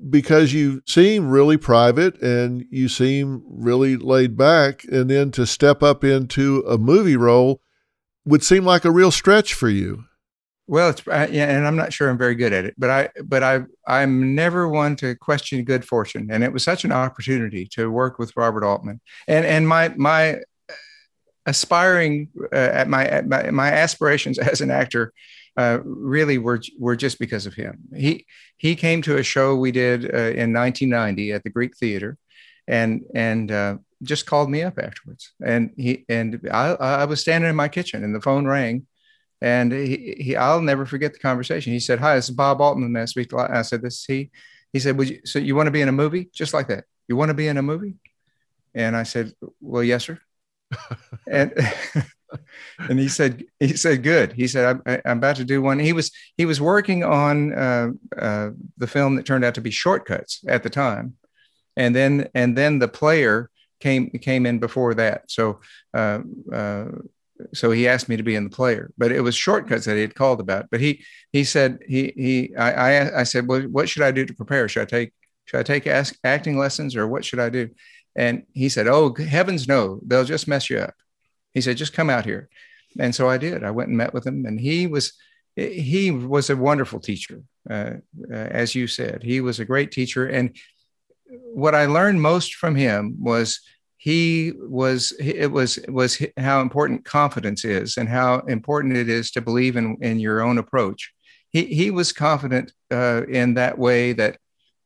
because you seem really private and you seem really laid back. And then to step up into a movie role would seem like a real stretch for you. Well, it's uh, yeah, and I'm not sure I'm very good at it, but I but I I'm never one to question good fortune, and it was such an opportunity to work with Robert Altman, and and my my aspiring uh, at, my, at my my aspirations *laughs* as an actor uh, really were were just because of him. He he came to a show we did uh, in 1990 at the Greek Theater, and and uh, just called me up afterwards. And he and I I was standing in my kitchen, and the phone rang, and he, he I'll never forget the conversation. He said, "Hi, this is Bob Altman. I speak?" I said, "This is he." He said, "Would you? So you want to be in a movie just like that? You want to be in a movie?" And I said, "Well, yes, sir." *laughs* and and he said he said good he said I'm, I'm about to do one he was he was working on uh, uh, the film that turned out to be Short Cuts at the time and then and then the player came came in before that so uh, uh, so he asked me to be in the player but it was Short Cuts that he had called about but he he said he he I I, I said well what should I do to prepare should I take should I take ask, acting lessons or what should I do and he said, Oh, heavens no, they'll just mess you up. He said, Just come out here. And so I did. I went and met with him, and he was he was a wonderful teacher, uh, uh, as you said. He was a great teacher, and what I learned most from him was he was it was was how important confidence is, and how important it is to believe in in your own approach. He he was confident uh, in that way that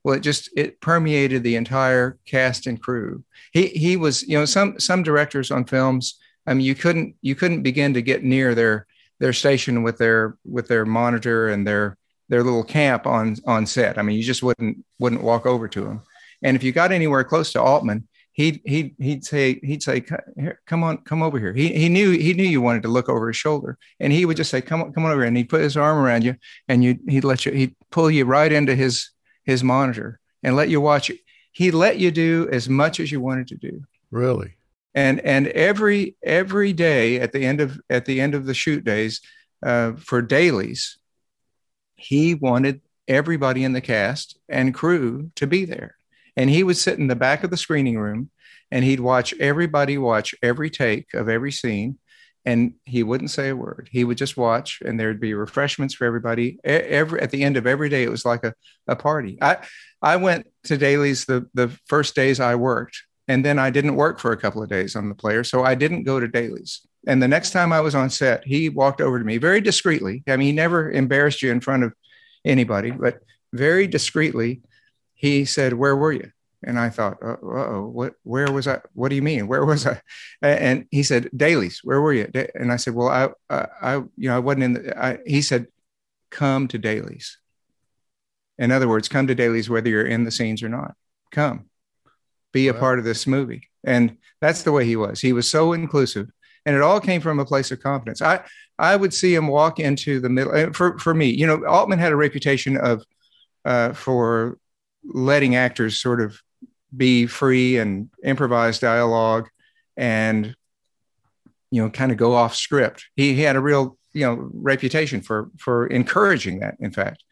well it just it permeated the entire cast and crew. He he was you know some some directors on films i mean you couldn't you couldn't begin to get near their their station with their with their monitor and their their little camp on on set. I mean you just wouldn't wouldn't walk over to them and if you got anywhere close to altman he'd he'd he'd say he'd say come on come over here he, he knew he knew you wanted to look over his shoulder and he would just say come on come on over here. and he'd put his arm around you and you he'd let you he'd pull you right into his his monitor and let you watch it. He let you do as much as you wanted to do. Really? And and every every day at the end of at the end of the shoot days uh, for dailies, he wanted everybody in the cast and crew to be there. And he would sit in the back of the screening room and he'd watch everybody watch every take of every scene and he wouldn't say a word. He would just watch, and there'd be refreshments for everybody. Every at the end of every day, it was like a, a party. I I went to dailies the the first days I worked, and then I didn't work for a couple of days on the player, so I didn't go to dailies. And the next time I was on set, he walked over to me very discreetly. I mean, he never embarrassed you in front of anybody, but very discreetly, he said, "Where were you?" And I thought, oh, what, where was I? What do you mean? Where was I? And he said, dailies, where were you? And I said, well, I, I, you know, I wasn't in the, I, he said, come to dailies. In other words, come to dailies, whether you're in the scenes or not, come be a wow. part of this movie. And that's the way he was. He was so inclusive and it all came from a place of confidence. I, I would see him walk into the middle for, for me, you know, Altman had a reputation of, uh, for letting actors sort of be free and improvise dialogue and you know kind of go off script. He, he had a real you know reputation for for encouraging that in fact.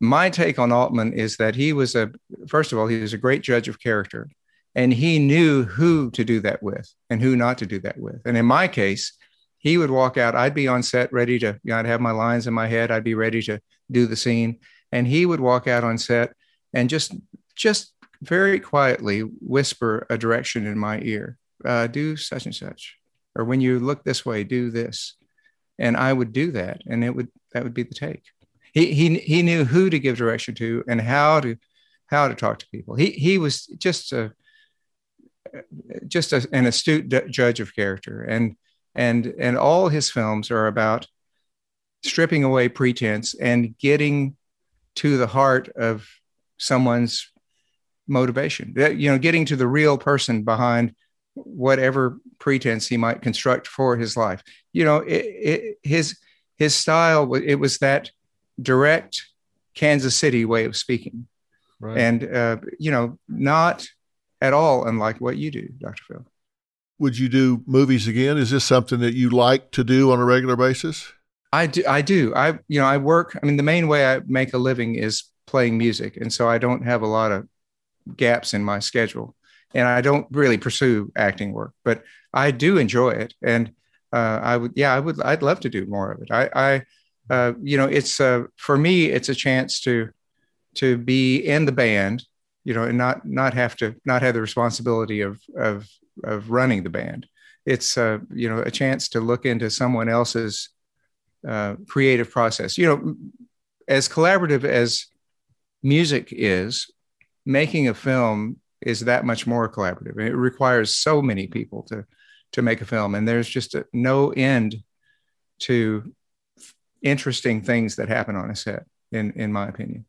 My take on altman is that he was a first of all he was a great judge of character and he knew who to do that with and who not to do that with. And in my case he would walk out i'd be on set ready to you know, i'd have my lines in my head i'd be ready to do the scene and he would walk out on set and just just very quietly whisper a direction in my ear. Uh, do such and such. Or when you look this way do this. And i would do that and it would that would be the take. He he, he knew who to give direction to and how to how to talk to people. He he was just a just a, an astute judge of character. And and and all his films are about stripping away pretense and getting to the heart of someone's motivation. You know getting to the real person behind whatever pretense he might construct for his life. You know it, it, his his style it was that direct kansas city way of speaking. Right. and uh, you know not at all unlike what you do dr phil. Would you do movies again? Is this something that you like to do on a regular basis? I do i do. I you know i work i mean the main way i make a living is playing music and so i don't have a lot of gaps in my schedule and I don't really pursue acting work, but I do enjoy it. And uh, I would, yeah, I would, I'd love to do more of it. I, I, uh, you know, it's uh, for me, it's a chance to to be in the band, you know, and not not have to not have the responsibility of of of running the band. It's uh, you know a chance to look into someone else's uh, creative process. You know, as collaborative as music is, making a film is that much more collaborative. It requires so many people to to make a film, and there's just a, no end to interesting things that happen on a set. In in my opinion.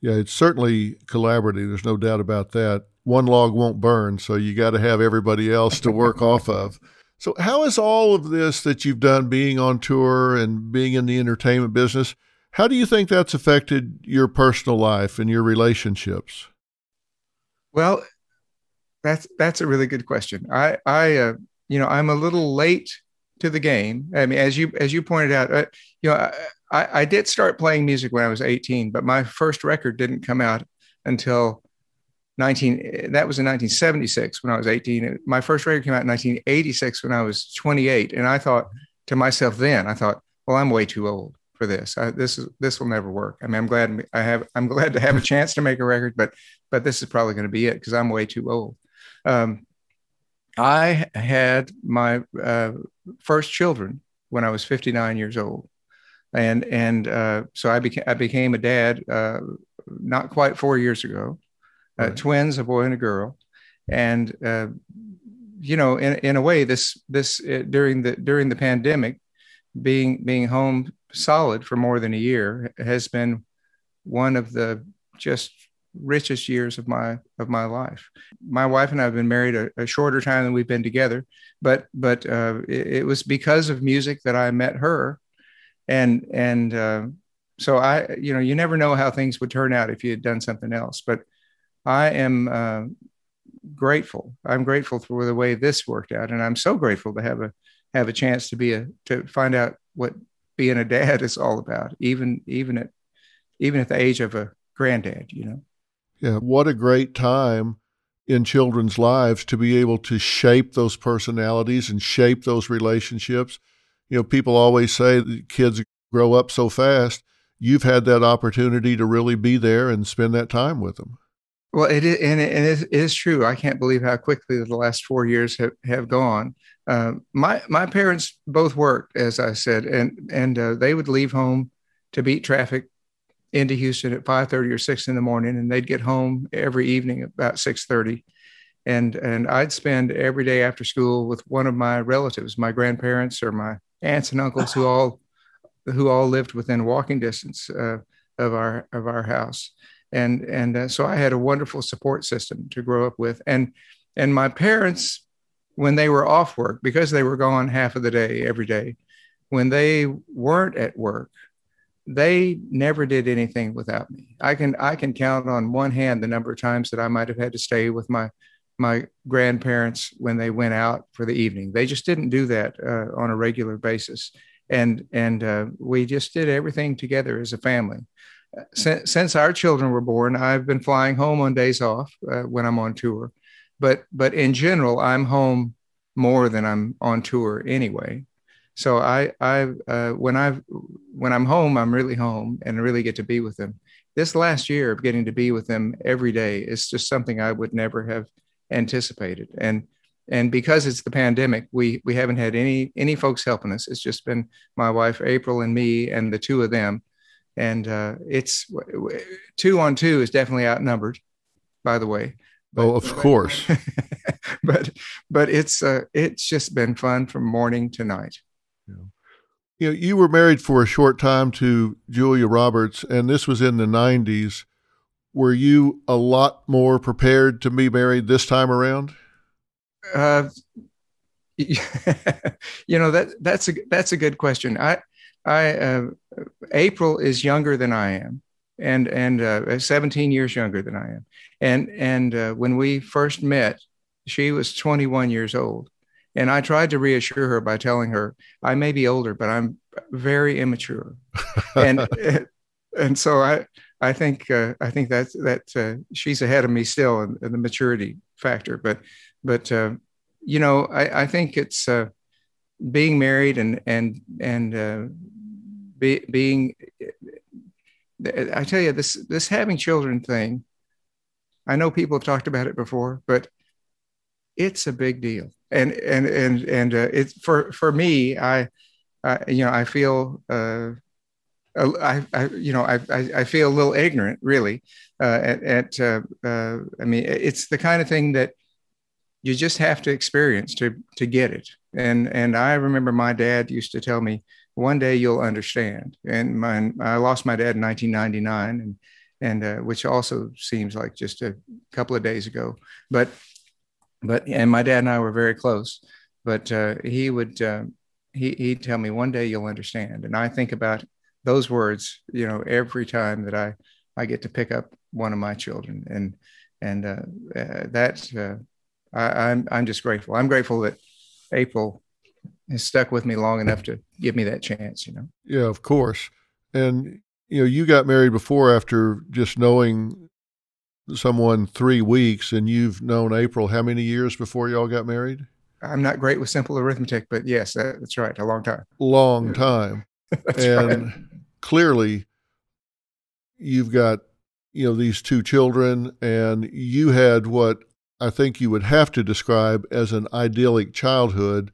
Yeah, it's certainly collaborative. There's no doubt about that. One log won't burn, so you got to have everybody else to work *laughs* off of. So, how is all of this that you've done, being on tour and being in the entertainment business, how do you think that's affected your personal life and your relationships? Well, that's that's a really good question. I I uh, you know I'm a little late to the game. I mean, as you as you pointed out, uh, you know, I, I did start playing music when I was 18, but my first record didn't come out until 19. That was in 1976 when I was 18. My first record came out in 1986 when I was 28, and I thought to myself then, I thought, well, I'm way too old for this. I, this is this will never work. I mean, I'm glad I have. I'm glad to have a chance to make a record, but but this is probably going to be it because I'm way too old. Um, I had my uh, first children when I was 59 years old and and uh, so I became I became a dad uh, not quite four years ago, uh, right. twins, a boy and a girl, and uh, you know, in in a way, this this uh, during the during the pandemic, being being home solid for more than a year has been one of the just richest years of my of my life. My wife and I have been married a, a shorter time than we've been together, but but uh, it, it, was because of music that I met her, and and uh, so I, you know, you never know how things would turn out if you had done something else. But I am uh, grateful. I'm grateful for the way this worked out, and I'm so grateful to have a have a chance to be a to find out what being a dad is all about, even even at even at the age of a granddad. You know. Yeah, what a great time in children's lives to be able to shape those personalities and shape those relationships you know, people always say kids grow up so fast. You've had that opportunity to really be there and spend that time with them. Well, it is, and it is, it is true. I can't believe how quickly the last four years have, have gone. Uh, my my parents both worked, as I said, and and uh, they would leave home to beat traffic into Houston at five thirty or six in the morning, and they'd get home every evening about six thirty, and and I'd spend every day after school with one of my relatives, my grandparents or my aunts and uncles who *laughs* all who all lived within walking distance uh, of our of our house, and and uh, so I had a wonderful support system to grow up with, and and my parents when they were off work because they were gone half of the day every day, when they weren't at work, they never did anything without me. I can I can count on one hand the number of times that I might have had to stay with my my grandparents when they went out for the evening. They just didn't do that uh, on a regular basis, and and uh, we just did everything together as a family. Since, since, our children were born, I've been flying home on days off uh, when I'm on tour, but but in general, I'm home more than I'm on tour anyway. So I I uh, when I when I'm home, I'm really home and really get to be with them. This last year of getting to be with them every day is just something I would never have anticipated. And and because it's the pandemic, we we haven't had any any folks helping us. It's just been my wife April and me and the two of them, and uh, it's two on two is definitely outnumbered, by the way. But, oh, of course. *laughs* but but it's uh, it's just been fun from morning to night. Yeah. You know, you were married for a short time to Julia Roberts, and this was in the '90s were you a lot more prepared to be married this time around? Uh, *laughs* you know that that's a that's a good question. I I uh, April is younger than I am, and and uh, 17 years younger than I am, and and uh, when we first met, she was 21 years old, and I tried to reassure her by telling her I may be older, but I'm very immature, *laughs* and and so I I think uh, I think that that uh, she's ahead of me still in, in the maturity factor. But but uh, you know I, I think it's uh, being married and and and uh, be, being, I tell you, this this having children thing. I know people have talked about it before, but it's a big deal. And and and and uh, it's for for me. I, you know I feel. Uh, I, I, you know, I, I, feel a little ignorant, really. Uh, at, at uh, uh, I mean, it's the kind of thing that you just have to experience to to get it. And and I remember my dad used to tell me, one day you'll understand. And my, I lost my dad in 1999, and and uh, which also seems like just a couple of days ago. But but and my dad and I were very close. But uh, he would uh, he he'd tell me one day you'll understand, and I think about those words, you know, every time that I I get to pick up one of my children, and and uh, uh, that uh, I, I'm I'm just grateful. I'm grateful that April has stuck with me long enough to give me that chance. You know. Yeah, of course, and you know, you got married before after just knowing someone three weeks, and you've known April how many years before y'all got married? I'm not great with simple arithmetic, but yes, that, that's right. A long time. Long time. *laughs* and right. clearly, you've got you know these two children, and you had what I think you would have to describe as an idyllic childhood,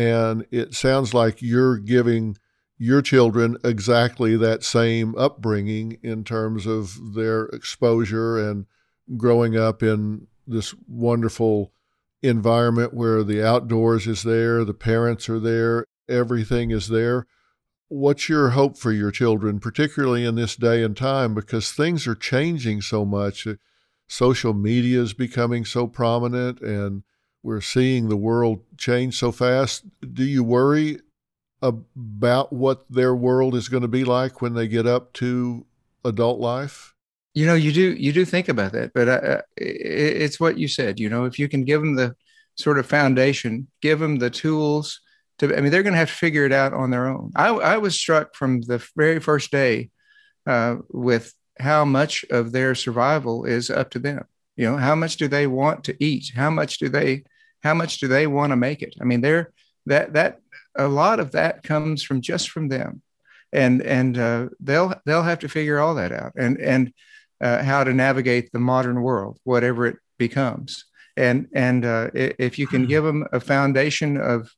and it sounds like you're giving your children exactly that same upbringing in terms of their exposure and growing up in this wonderful environment where the outdoors is there, the parents are there, everything is there. What's your hope for your children, particularly in this day and time, because things are changing so much? Social media is becoming so prominent, and we're seeing the world change so fast. Do you worry about what their world is going to be like when they get up to adult life? You know, you do you do think about that, but uh, uh it's what you said. You know, if you can give them the sort of foundation, give them the tools to. I mean, they're going to have to figure it out on their own. I, I was struck from the very first day uh, with how much of their survival is up to them. You know, how much do they want to eat? How much do they how much do they want to make it? I mean, they're that that a lot of that comes from just from them, and and uh, they'll they'll have to figure all that out and and uh, how to navigate the modern world, whatever it becomes. And and uh, if you can give them a foundation of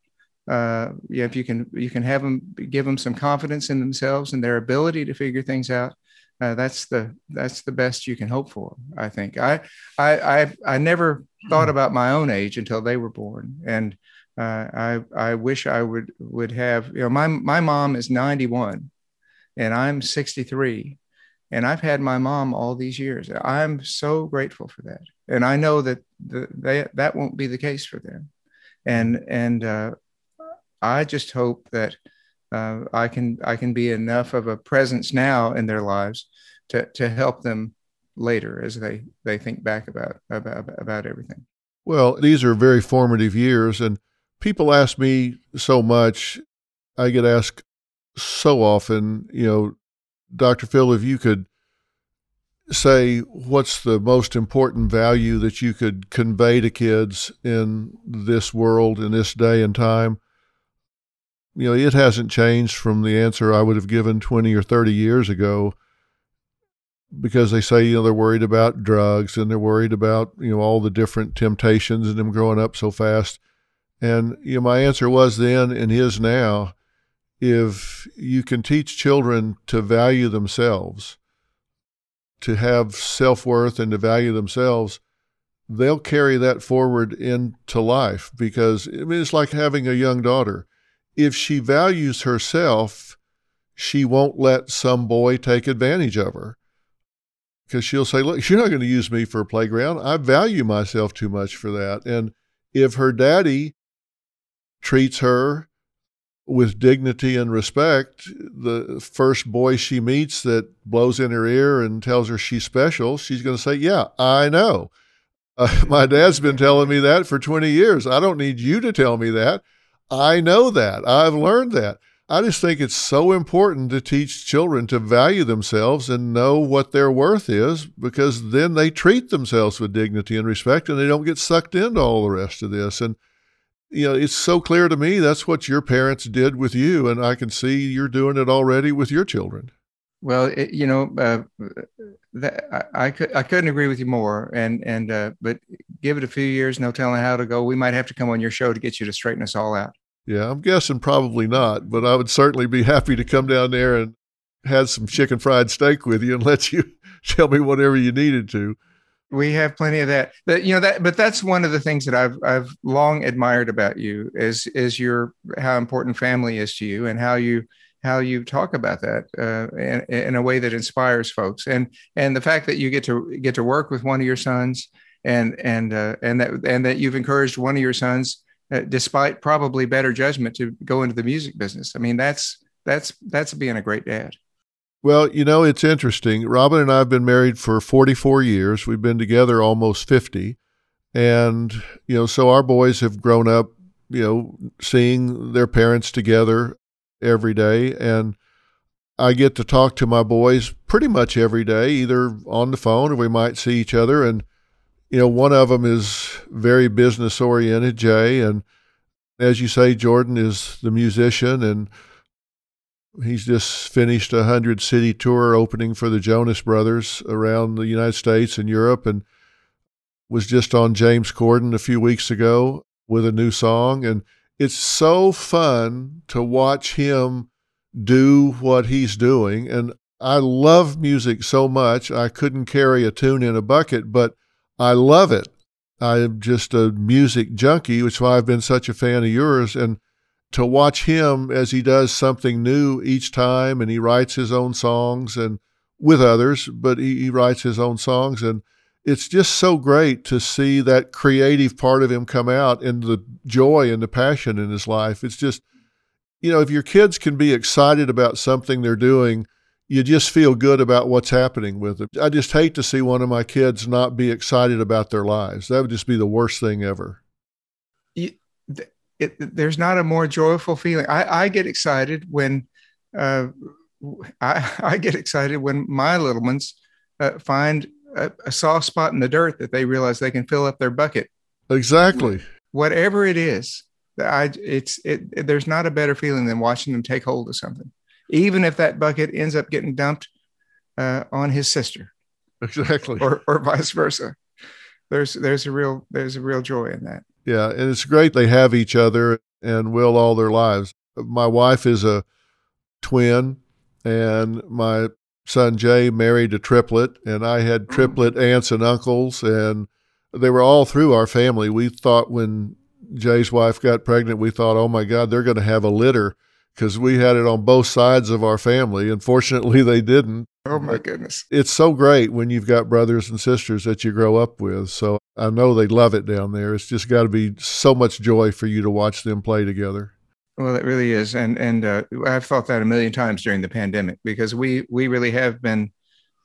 uh, yeah, if you can you can have them give them some confidence in themselves and their ability to figure things out. Uh, that's the that's the best you can hope for. I think. I I I, I never thought about my own age until they were born, and uh, I I wish I would would have you know my my mom is 91 and I'm 63 and I've had my mom all these years. I'm so grateful for that, and I know that the, they, that won't be the case for them, and and uh, I just hope that uh, I can I can be enough of a presence now in their lives to to help them later as they they think back about about about everything. Well, these are very formative years, and people ask me so much. I get asked so often, you know, Dr. Phil, if you could say what's the most important value that you could convey to kids in this world, in this day and time, you know, it hasn't changed from the answer I would have given 20 or 30 years ago because they say, you know, they're worried about drugs and they're worried about, you know, all the different temptations and them growing up so fast. And you know, my answer was then and is now if you can teach children to value themselves, to have self worth and to value themselves, they'll carry that forward into life because I mean, it's like having a young daughter. If she values herself, she won't let some boy take advantage of her because she'll say, Look, *laughs* you're not going to use me for a playground. I value myself too much for that. And if her daddy treats her with dignity and respect, the first boy she meets that blows in her ear and tells her she's special, she's going to say, Yeah, I know. Uh, *laughs* my dad's been telling me that for 20 years. I don't need you to tell me that. I know that. I've learned that. I just think it's so important to teach children to value themselves and know what their worth is because then they treat themselves with dignity and respect and they don't get sucked into all the rest of this. And you know, it's so clear to me that's what your parents did with you, and I can see you're doing it already with your children. Well, it, you know, uh, that, I, I, could I couldn't agree with you more. And and uh, but give it a few years, no telling how to go. We might have to come on your show to get you to straighten us all out. Yeah, I'm guessing probably not, but I would certainly be *laughs* happy to come down there and have some chicken fried steak with you and *laughs* let you tell me whatever you needed to. We have plenty of that. But you know that but that's one of the things that i've i've long admired about you is is your how important family is to you and how you how you talk about that uh, in, in a way that inspires folks. And and the fact that you get to get to work with one of your sons and and uh, and that and that you've encouraged one of your sons uh, despite probably better judgment to go into the music business i mean that's that's that's being a great dad well, you know, it's interesting. Robin and I have been married for 44 years. We've been together almost 50. And, you know, so our boys have grown up, you know, seeing their parents together every day. And I get to talk to my boys pretty much every day, either on the phone or we might see each other. And, you know, one of them is very business oriented, Jay. And as you say, Jordan is the musician. And, He's just finished a hundred city tour opening for the Jonas Brothers around the United States and Europe, and was just on James Corden a few weeks ago with a new song. And it's so fun to watch him do what he's doing. And I love music so much, I couldn't carry a tune in a bucket, but I love it. I'm just a music junkie, which is why I've been such a fan of yours. And to watch him as he does something new each time and he writes his own songs and with others, but he, he writes his own songs and it's just so great to see that creative part of him come out and the joy and the passion in his life. It's just, you know, if your kids can be excited about something they're doing, you just feel good about what's happening with it. I just hate to see one of my kids not be excited about their lives. That would just be the worst thing ever. You, it, there's not a more joyful feeling. I, I get excited when uh, I, *laughs* I, get excited when my little ones uh, find a, a, soft spot in the dirt that they realize they can fill up their bucket. Exactly. Whatever it is, I it's it, it, There's not a better feeling than watching them take hold of something, even if that bucket ends up getting dumped uh, on his sister. Exactly. Or or vice versa. There's there's a real there's a real joy in that. Yeah, and it's great they have each other and will all their lives. My wife is a twin, and my son Jay married a triplet, and I had mm. triplet aunts and uncles, and they were all through our family. We thought when Jay's wife got pregnant, we thought, oh my God, they're going to have a litter because we had it on both sides of our family. Unfortunately, they didn't. Oh my goodness. It's so great when you've got brothers and sisters that you grow up with. So I know they love it down there. It's just got to be so much joy for you to watch them play together. Well, it really is, and and uh, I've thought that a million times during the pandemic because we we really have been.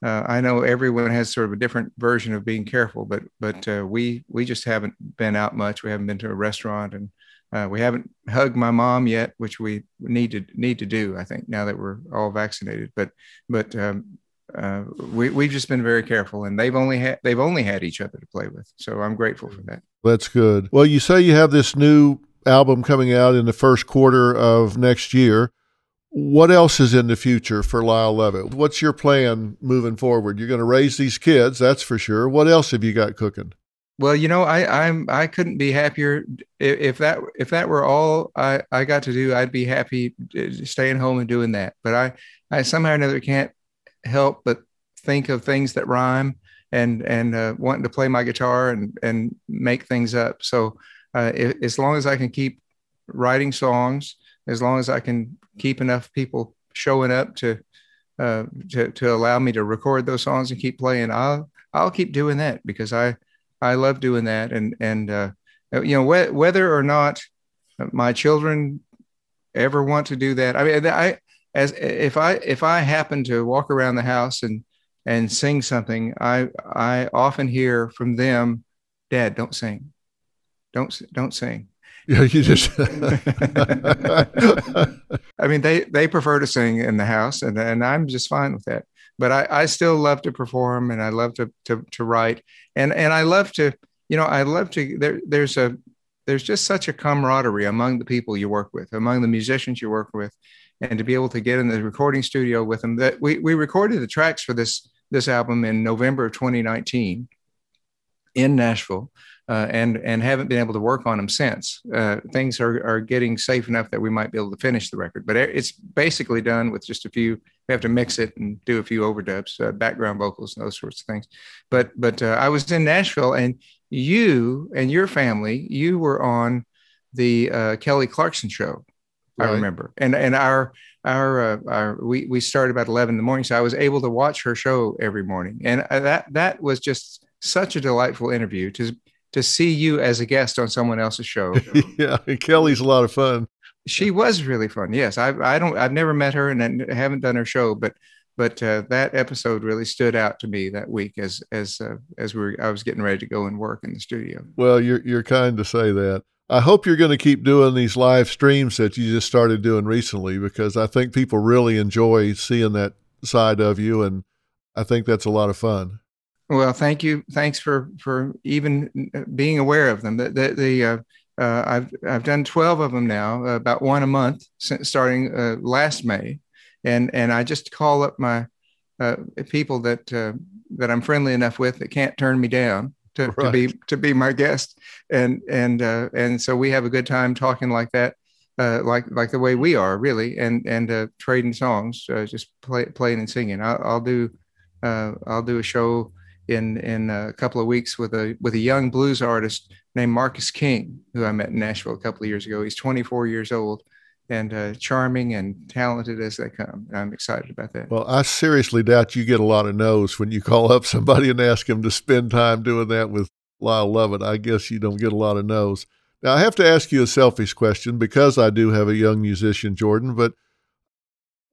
Uh, I know everyone has sort of a different version of being careful, but but uh, we we just haven't been out much. We haven't been to a restaurant, and uh, we haven't hugged my mom yet, which we need to need to do. I think now that we're all vaccinated, but but um, uh, we we've just been very careful, and they've only had they've only had each other to play with. So I'm grateful for that. That's good. Well, you say you have this new album coming out in the first quarter of next year. What else is in the future for Lyle Lovett? What's your plan moving forward? You're going to raise these kids, that's for sure. What else have you got cooking? Well, you know, I I'm I couldn't be happier if, that if that were all I I got to do. I'd be happy uh, staying home and doing that. But I I somehow or another can't help but think of things that rhyme and and uh, wanting to play my guitar and and make things up. So uh, if, as long as I can keep writing songs, as long as I can keep enough people showing up to uh, to to allow me to record those songs and keep playing, I'll I'll keep doing that because I I love doing that, and and uh, you know wh- whether or not my children ever want to do that. I mean, I as if I if I happen to walk around the house and and sing something, I I often hear from them, "Dad, don't sing, don't don't sing." Yeah, you just. *laughs* *laughs* I mean, they they prefer to sing in the house, and and I'm just fine with that but I, I still love to perform and I love to, to, to write and, and I love to, you know, I love to, there, there's a, there's just such a camaraderie among the people you work with, among the musicians you work with, and to be able to get in the recording studio with them. That we we recorded the tracks for this this album in November of 2019 in Nashville. Uh, and and haven't been able to work on them since. Uh, things are are getting safe enough that we might be able to finish the record, but it's basically done with just a few. We have to mix it and do a few overdubs, uh, background vocals, and those sorts of things. But but uh, I was in Nashville, and you and your family, you were on the uh, Kelly Clarkson show. Right. I remember, and and our our, uh, our we we started about eleven in the morning, so I was able to watch her show every morning, and that that was just such a delightful interview to to see you as a guest on someone else's show. *laughs* yeah, Kelly's a lot of fun. She was really fun. Yes, I I don't I've never met her and I haven't done her show, but but uh, that episode really stood out to me that week as as uh, as we were, I was getting ready to go and work in the studio. Well, you're you're kind to say that. I hope you're going to keep doing these live streams that you just started doing recently because I think people really enjoy seeing that side of you, and I think that's a lot of fun. Well, thank you. Thanks for for even being aware of them. The the, the uh, uh, I've I've done twelve of them now, uh, about one a month since starting uh, last May, and and I just call up my uh, people that uh, that I'm friendly enough with that can't turn me down to, right. to be to be my guest, and and and so we have a good time talking like that. like like the way we are really, and and trading songs, just play, playing and singing. I'll, I'll do I'll do a show in in a couple of weeks with a with a young blues artist named Marcus King, who I met in Nashville a couple of years ago. He's 24 years old and uh, charming and talented as they come. I'm excited about that. Well, I seriously doubt you get a lot of no's when you call up somebody and ask them to spend time doing that with Lyle Lovett. I guess you don't get a lot of no's. Now, I have to ask you a selfish question because I do have a young musician, Jordan, but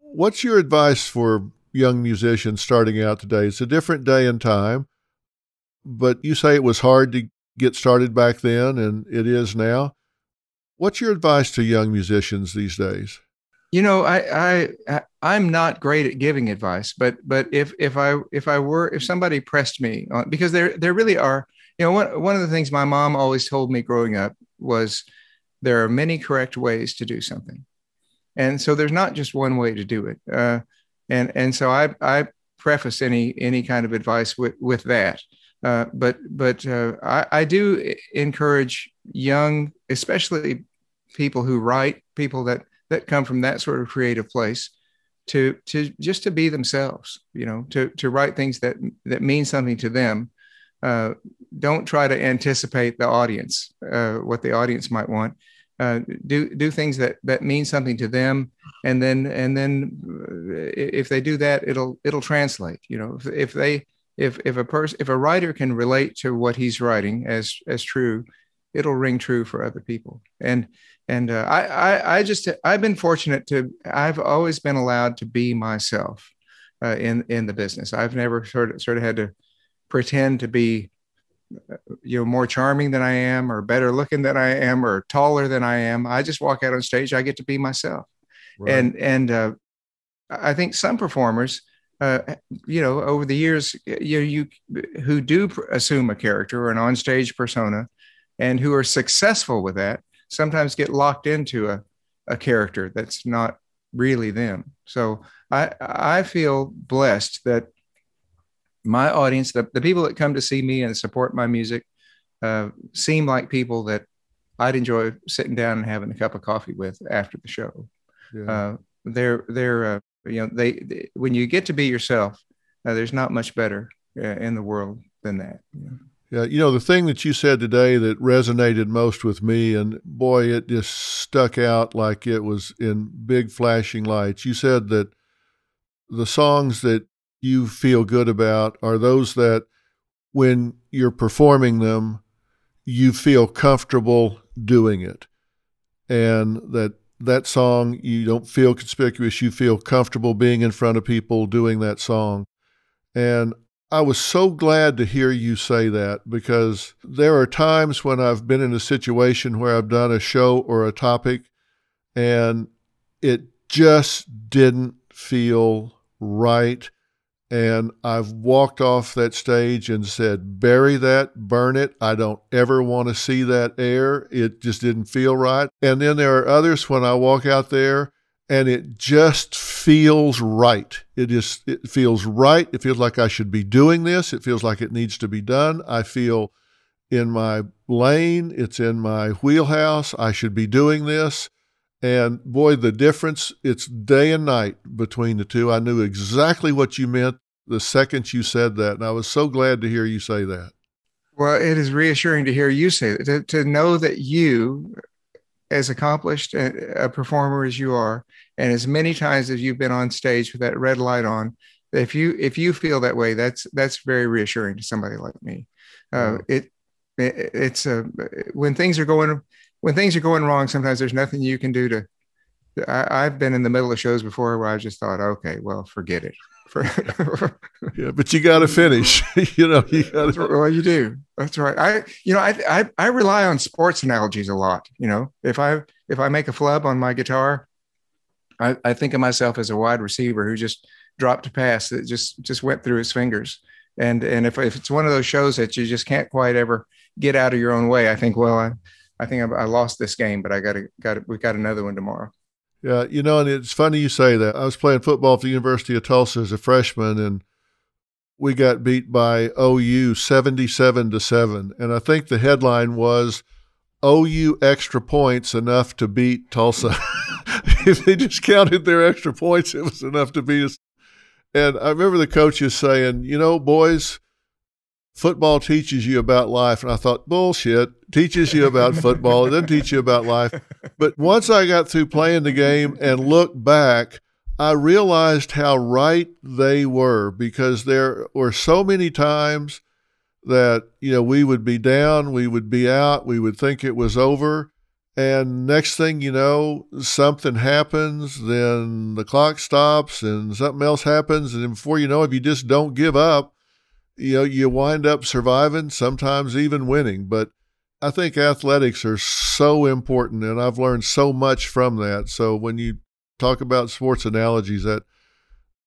what's your advice for young musicians starting out today. It's a different day and time, but you say it was hard to get started back then, and it is now. What's your advice to young musicians these days? You know, I I I'm not great at giving advice, but but if if I if I were if somebody pressed me on because there there really are you know one one of the things my mom always told me growing up was there are many correct ways to do something, and so there's not just one way to do it. Uh, and and so I I preface any any kind of advice with with that. Uh, but but uh, I, I do encourage young, especially people who write, people that that come from that sort of creative place, to to just to be themselves. You know, to to write things that that mean something to them. Uh, don't try to anticipate the audience, uh, what the audience might want uh, do do things that that mean something to them. And then and then uh, if they do that it'll it'll translate you know if, if they if if a person if a writer can relate to what he's writing as as true it'll ring true for other people. And and uh, I, I i just i've been fortunate to i've always been allowed to be myself uh, in in the business. I've never sort of sort of had to pretend to be you know more charming than I am or better looking than I am or taller than I am. I just walk out on stage. I get to be myself. Right. And and uh, I think some performers, uh, you know, over the years, you you who do assume a character or an onstage persona, and who are successful with that, sometimes get locked into a a character that's not really them. So I I feel blessed that my audience, the, the people that come to see me and support my music, uh, seem like people that I'd enjoy sitting down and having a cup of coffee with after the show. Yeah. Uh, they're they're uh, you know they, they, when you get to be yourself, uh, there's not much better uh, in the world than that. You know? Yeah, you know the thing that you said today that resonated most with me, and boy, it just stuck out like it was in big flashing lights. You said that the songs that you feel good about are those that when you're performing them, you feel comfortable doing it. And that that song, you don't feel conspicuous, you feel comfortable being in front of people doing that song. And I was so glad to hear you say that because there are times when I've been in a situation where I've done a show or a topic and it just didn't feel right And I've walked off that stage and said, bury that, burn it. I don't ever want to see that air. It just didn't feel right. And then there are others when I walk out there and it just feels right. It just it feels right. It feels like I should be doing this. It feels like it needs to be done. I feel in my lane, it's in my wheelhouse. I should be doing this. And boy, the difference, it's day and night between the two. I knew exactly what you meant the second you said that. And I was so glad to hear you say that. Well, it is reassuring to hear you say that, to, to know that you, as accomplished a performer as you are, and as many times as you've been on stage with that red light on, if you if you feel that way, that's that's very reassuring to somebody like me. Uh, it, it, it's a when things are going when things are going wrong. Sometimes there's nothing you can do to. I, I've been in the middle of shows before where I just thought, okay, well, forget it. *laughs* yeah, but you got to finish. *laughs* you know, you got to. Well, you do. That's right. I, you know, I, I, I rely on sports analogies a lot. You know, if I if I make a flub on my guitar, I, I think of myself as a wide receiver who just dropped a pass that just just went through his fingers. And and if, if it's one of those shows that you just can't quite ever get out of your own way, I think, well, I, I think I, I lost this game, but I got to got to, we got another one tomorrow. Yeah, you know, and it's funny you say that. I was playing football at the University of Tulsa as a freshman, and we got beat by OU seventy-seven to seven, and I think the headline was OU extra points enough to beat Tulsa. if *laughs* they just counted their extra points, it was enough to beat us. And I remember the coaches saying, you know, boys, football teaches you about life. And I thought, bullshit, teaches you about *laughs* football. It doesn't teach you about life. But once I got through playing the game and looked back, I realized how right they were because there were so many times that, you know, we would be down, we would be out, we would think it was over. And next thing you know, something happens, then the clock stops and something else happens. And before you know it, if you just don't give up, you know, you wind up surviving, sometimes even winning. But I think athletics are so important, and I've learned so much from that. So when you talk about sports analogies, that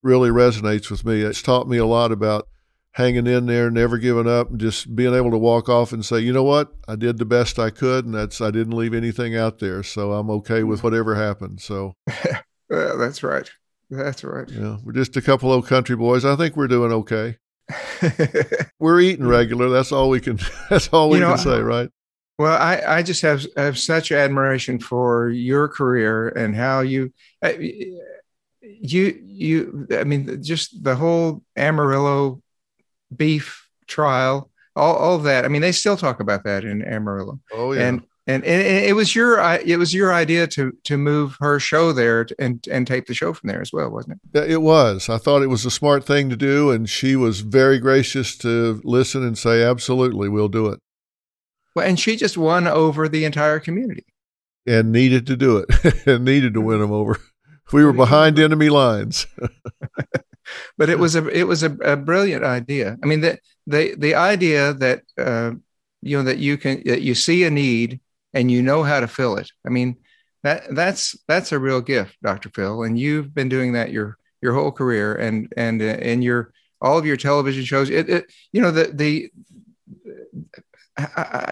really resonates with me. It's taught me a lot about hanging in there, never giving up, and just being able to walk off and say, you know what, I did the best I could, and that's I didn't leave anything out there, so I'm okay with mm-hmm. whatever happened. So, *laughs* yeah, that's right, that's right. Yeah, we're just a couple old country boys. I think we're doing okay. *laughs* we're eating regular. That's all we can. *laughs* That's all we you know, can say, right? Well, I, I just have have such admiration for your career and how you you you I mean just the whole Amarillo beef trial, all, all that. I mean, they still talk about that in Amarillo. Oh yeah. And and, and it was your it was your idea to to move her show there and and tape the show from there as well, wasn't it? It was. I thought it was a smart thing to do, and she was very gracious to listen and say, "Absolutely, we'll do it." Well, and she just won over the entire community, and needed to do it, *laughs* and needed to win them over. *laughs* We were behind enemy lines. *laughs* but it was a it was a, a brilliant idea. I mean, the the the idea that uh, you know that you can that you see a need and you know how to fill it. I mean, that that's that's a real gift, Dr. Phil, and you've been doing that your your whole career, and and uh, in your all of your television shows. It, it you know the the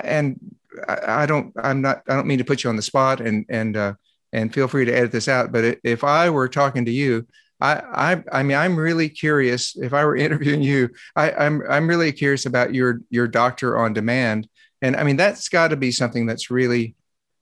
and I, don't I'm not I don't mean to put you on the spot, and and uh, and feel free to edit this out. But if I were talking to you, I, I, I mean, I'm really curious. If I were *laughs* interviewing you, I, I'm, I'm really curious about your, your doctor on demand, and I mean, that's got to be something that's really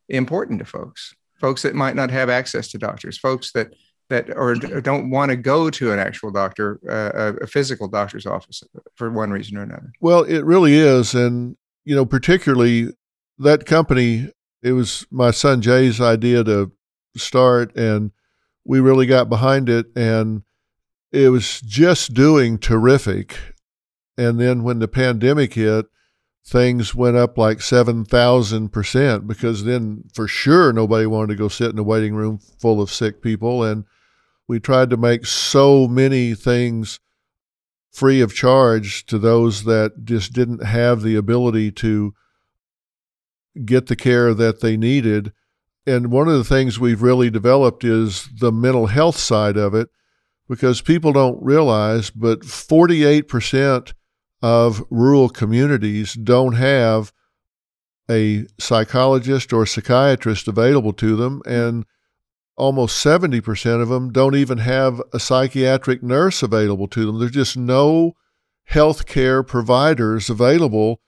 important to folks, folks that might not have access to doctors, folks that that or don't want to go to an actual doctor, uh, a physical doctor's office for one reason or another. Well, it really is, and you know, particularly that company. It was my son Jay's idea to start, and we really got behind it and it was just doing terrific. And then when the pandemic hit, things went up like 7,000% because then for sure nobody wanted to go sit in a waiting room full of sick people. And we tried to make so many things free of charge to those that just didn't have the ability to get the care that they needed. And one of the things we've really developed is the mental health side of it because people don't realize, but 48% of rural communities don't have a psychologist or psychiatrist available to them, and almost 70% of them don't even have a psychiatric nurse available to them. There's just no health care providers available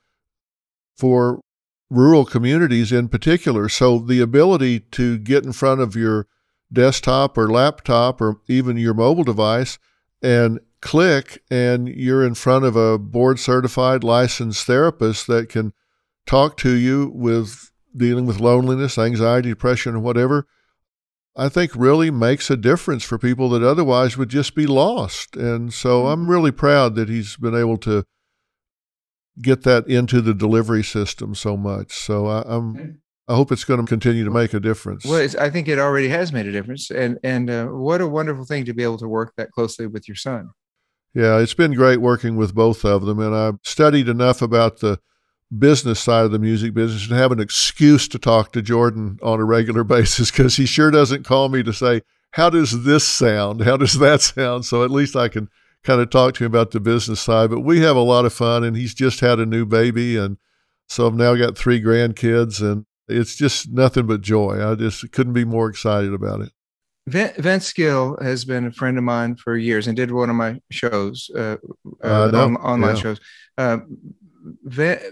for rural communities in particular. So the ability to get in front of your desktop or laptop or even your mobile device and click and you're in front of a board certified licensed therapist that can talk to you with dealing with loneliness, anxiety, depression, and whatever, I think really makes a difference for people that otherwise would just be lost. And so mm-hmm. I'm really proud that he's been able to get that into the delivery system so much. So I, am I hope it's going to continue to make a difference. Well, I think it already has made a difference, and and uh, what a wonderful thing to be able to work that closely with your son. Yeah, it's been great working with both of them, and I've studied enough about the business side of the music business and have an excuse to talk to Jordan on a regular *laughs* basis because he sure doesn't call me to say, How does this sound? How does that *laughs* sound? So at least I can kind of talk to him about the business side. But we have a lot of fun, and he's just had a new baby. And so I've now got three grandkids, and it's just nothing but joy. I just couldn't be more excited about it. Vince Gill has been a friend of mine for years and did one of my shows, uh, uh, on, online yeah. shows. Uh,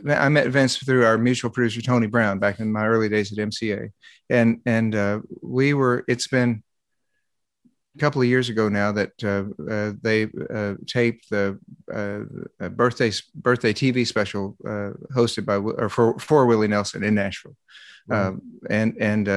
I met Vince through our mutual producer Tony Brown back in my early days at MCA, and and uh, we were. It's been a couple of years ago now that uh, uh, they uh, taped the uh, birthday birthday TV special uh, hosted by or for for Willie Nelson in Nashville, um, and and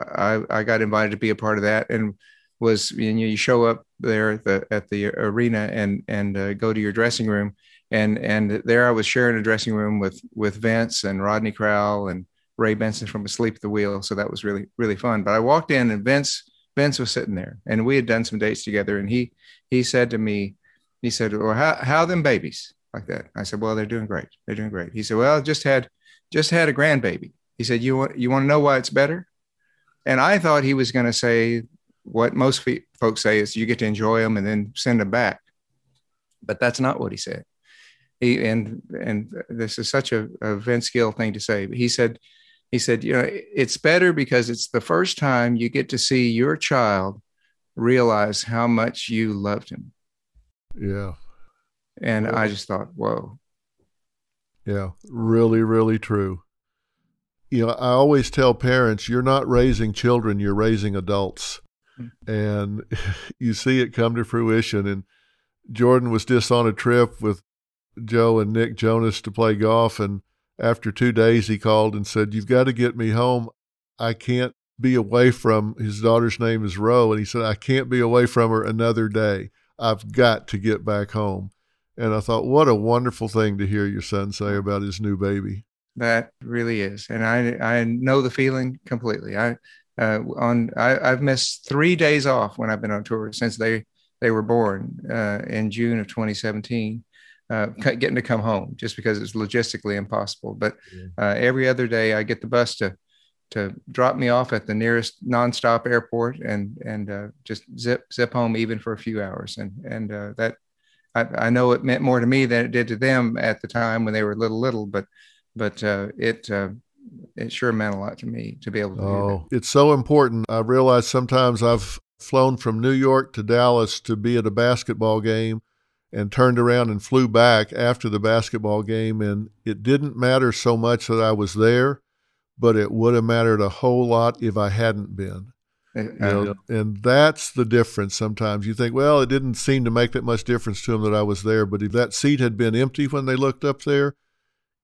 I I got invited to be a part of that and was you know you show up there at the at the arena and and go to your dressing room and and there I was sharing a dressing room with with Vince and Rodney Crowell and Ray Benson from Asleep at the Wheel. So that was really really fun. But I walked in and Vince Vince was sitting there, and we had done some dates together. And he he said to me, he said, "Well, how how them babies like that?" I said, "Well, they're doing great. They're doing great." He said, "Well, just had just had a grandbaby." He said, "You want you want to know why it's better?" And I thought he was going to say what most folks say is you get to enjoy them and then send them back. But that's not what he said he and and this is such a, a Vince Gill thing to say, but he said he said you know it's better because it's the first time you get to see your child realize how much you loved him. Yeah. And I just thought, whoa. Yeah, really, really true. You know, I always tell parents, you're not raising children, you're raising adults. Mm-hmm. And *laughs* you see it come to fruition. And Jordan was just on a trip with Joe and Nick Jonas to play golf. And after two days, he called and said, You've got to get me home. I can't be away from his daughter's name is Roe. And he said, I can't be away from her another day. I've got to get back home. And I thought, what a wonderful thing to hear your son say about his new baby. That really is. And I, I know the feeling completely. I, uh, on, I, I've missed three days off when I've been on tour since they, they were born uh, in June of 2017 uh, getting to come home just because it's logistically impossible. But uh, every other day, I get the bus to to drop me off at the nearest nonstop airport and and uh, just zip zip home even for a few hours. And and uh, that I, I, know it meant more to me than it did to them at the time when they were little little. But but uh, it uh, it sure meant a lot to me to be able to. Oh, it's so important. I realize sometimes I've flown from New York to Dallas to be at a basketball game and turned around and flew back after the basketball game. And it didn't matter so much that I was there, but it would have mattered a whole lot if I hadn't been. You know, and that's the difference sometimes. You think, well, it didn't seem to make that much difference to them that I was there, but if that seat had been empty when they looked up there,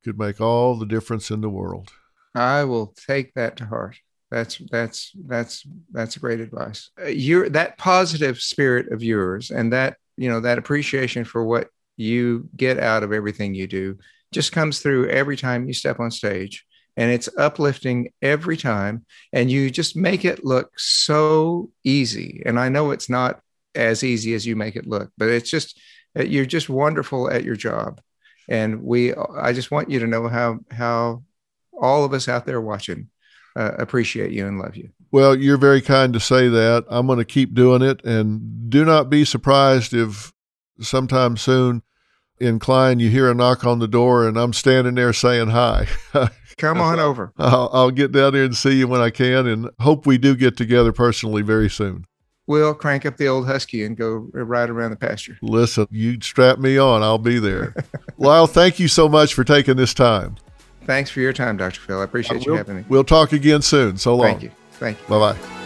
could make all the difference in the world. I will take that to heart. That's that's that's that's great advice. Uh, your that positive spirit of yours and that you know that appreciation for what you get out of everything you do just comes through every time you step on stage and it's uplifting every time and you just make it look so easy and i know it's not as easy as you make it look but it's just uh, you're just wonderful at your job and we i just want you to know how how all of us out there watching uh, appreciate you and love you. Well, you're very kind to say that. I'm going to keep doing it. And do not be surprised if sometime soon in Klein you hear a knock on the door and I'm standing there saying hi. *laughs* Come on over. I'll, I'll, get down there and see you when I can and hope we do get together personally very soon. We'll crank up the old Husky and go ride around the pasture. Listen, you strap me on. I'll be there. *laughs* Lyle, thank you so much for taking this time. Thanks for your time, Dr. Phil. I appreciate you having me. We'll talk again soon. So long. Thank you. Thank you. Bye bye.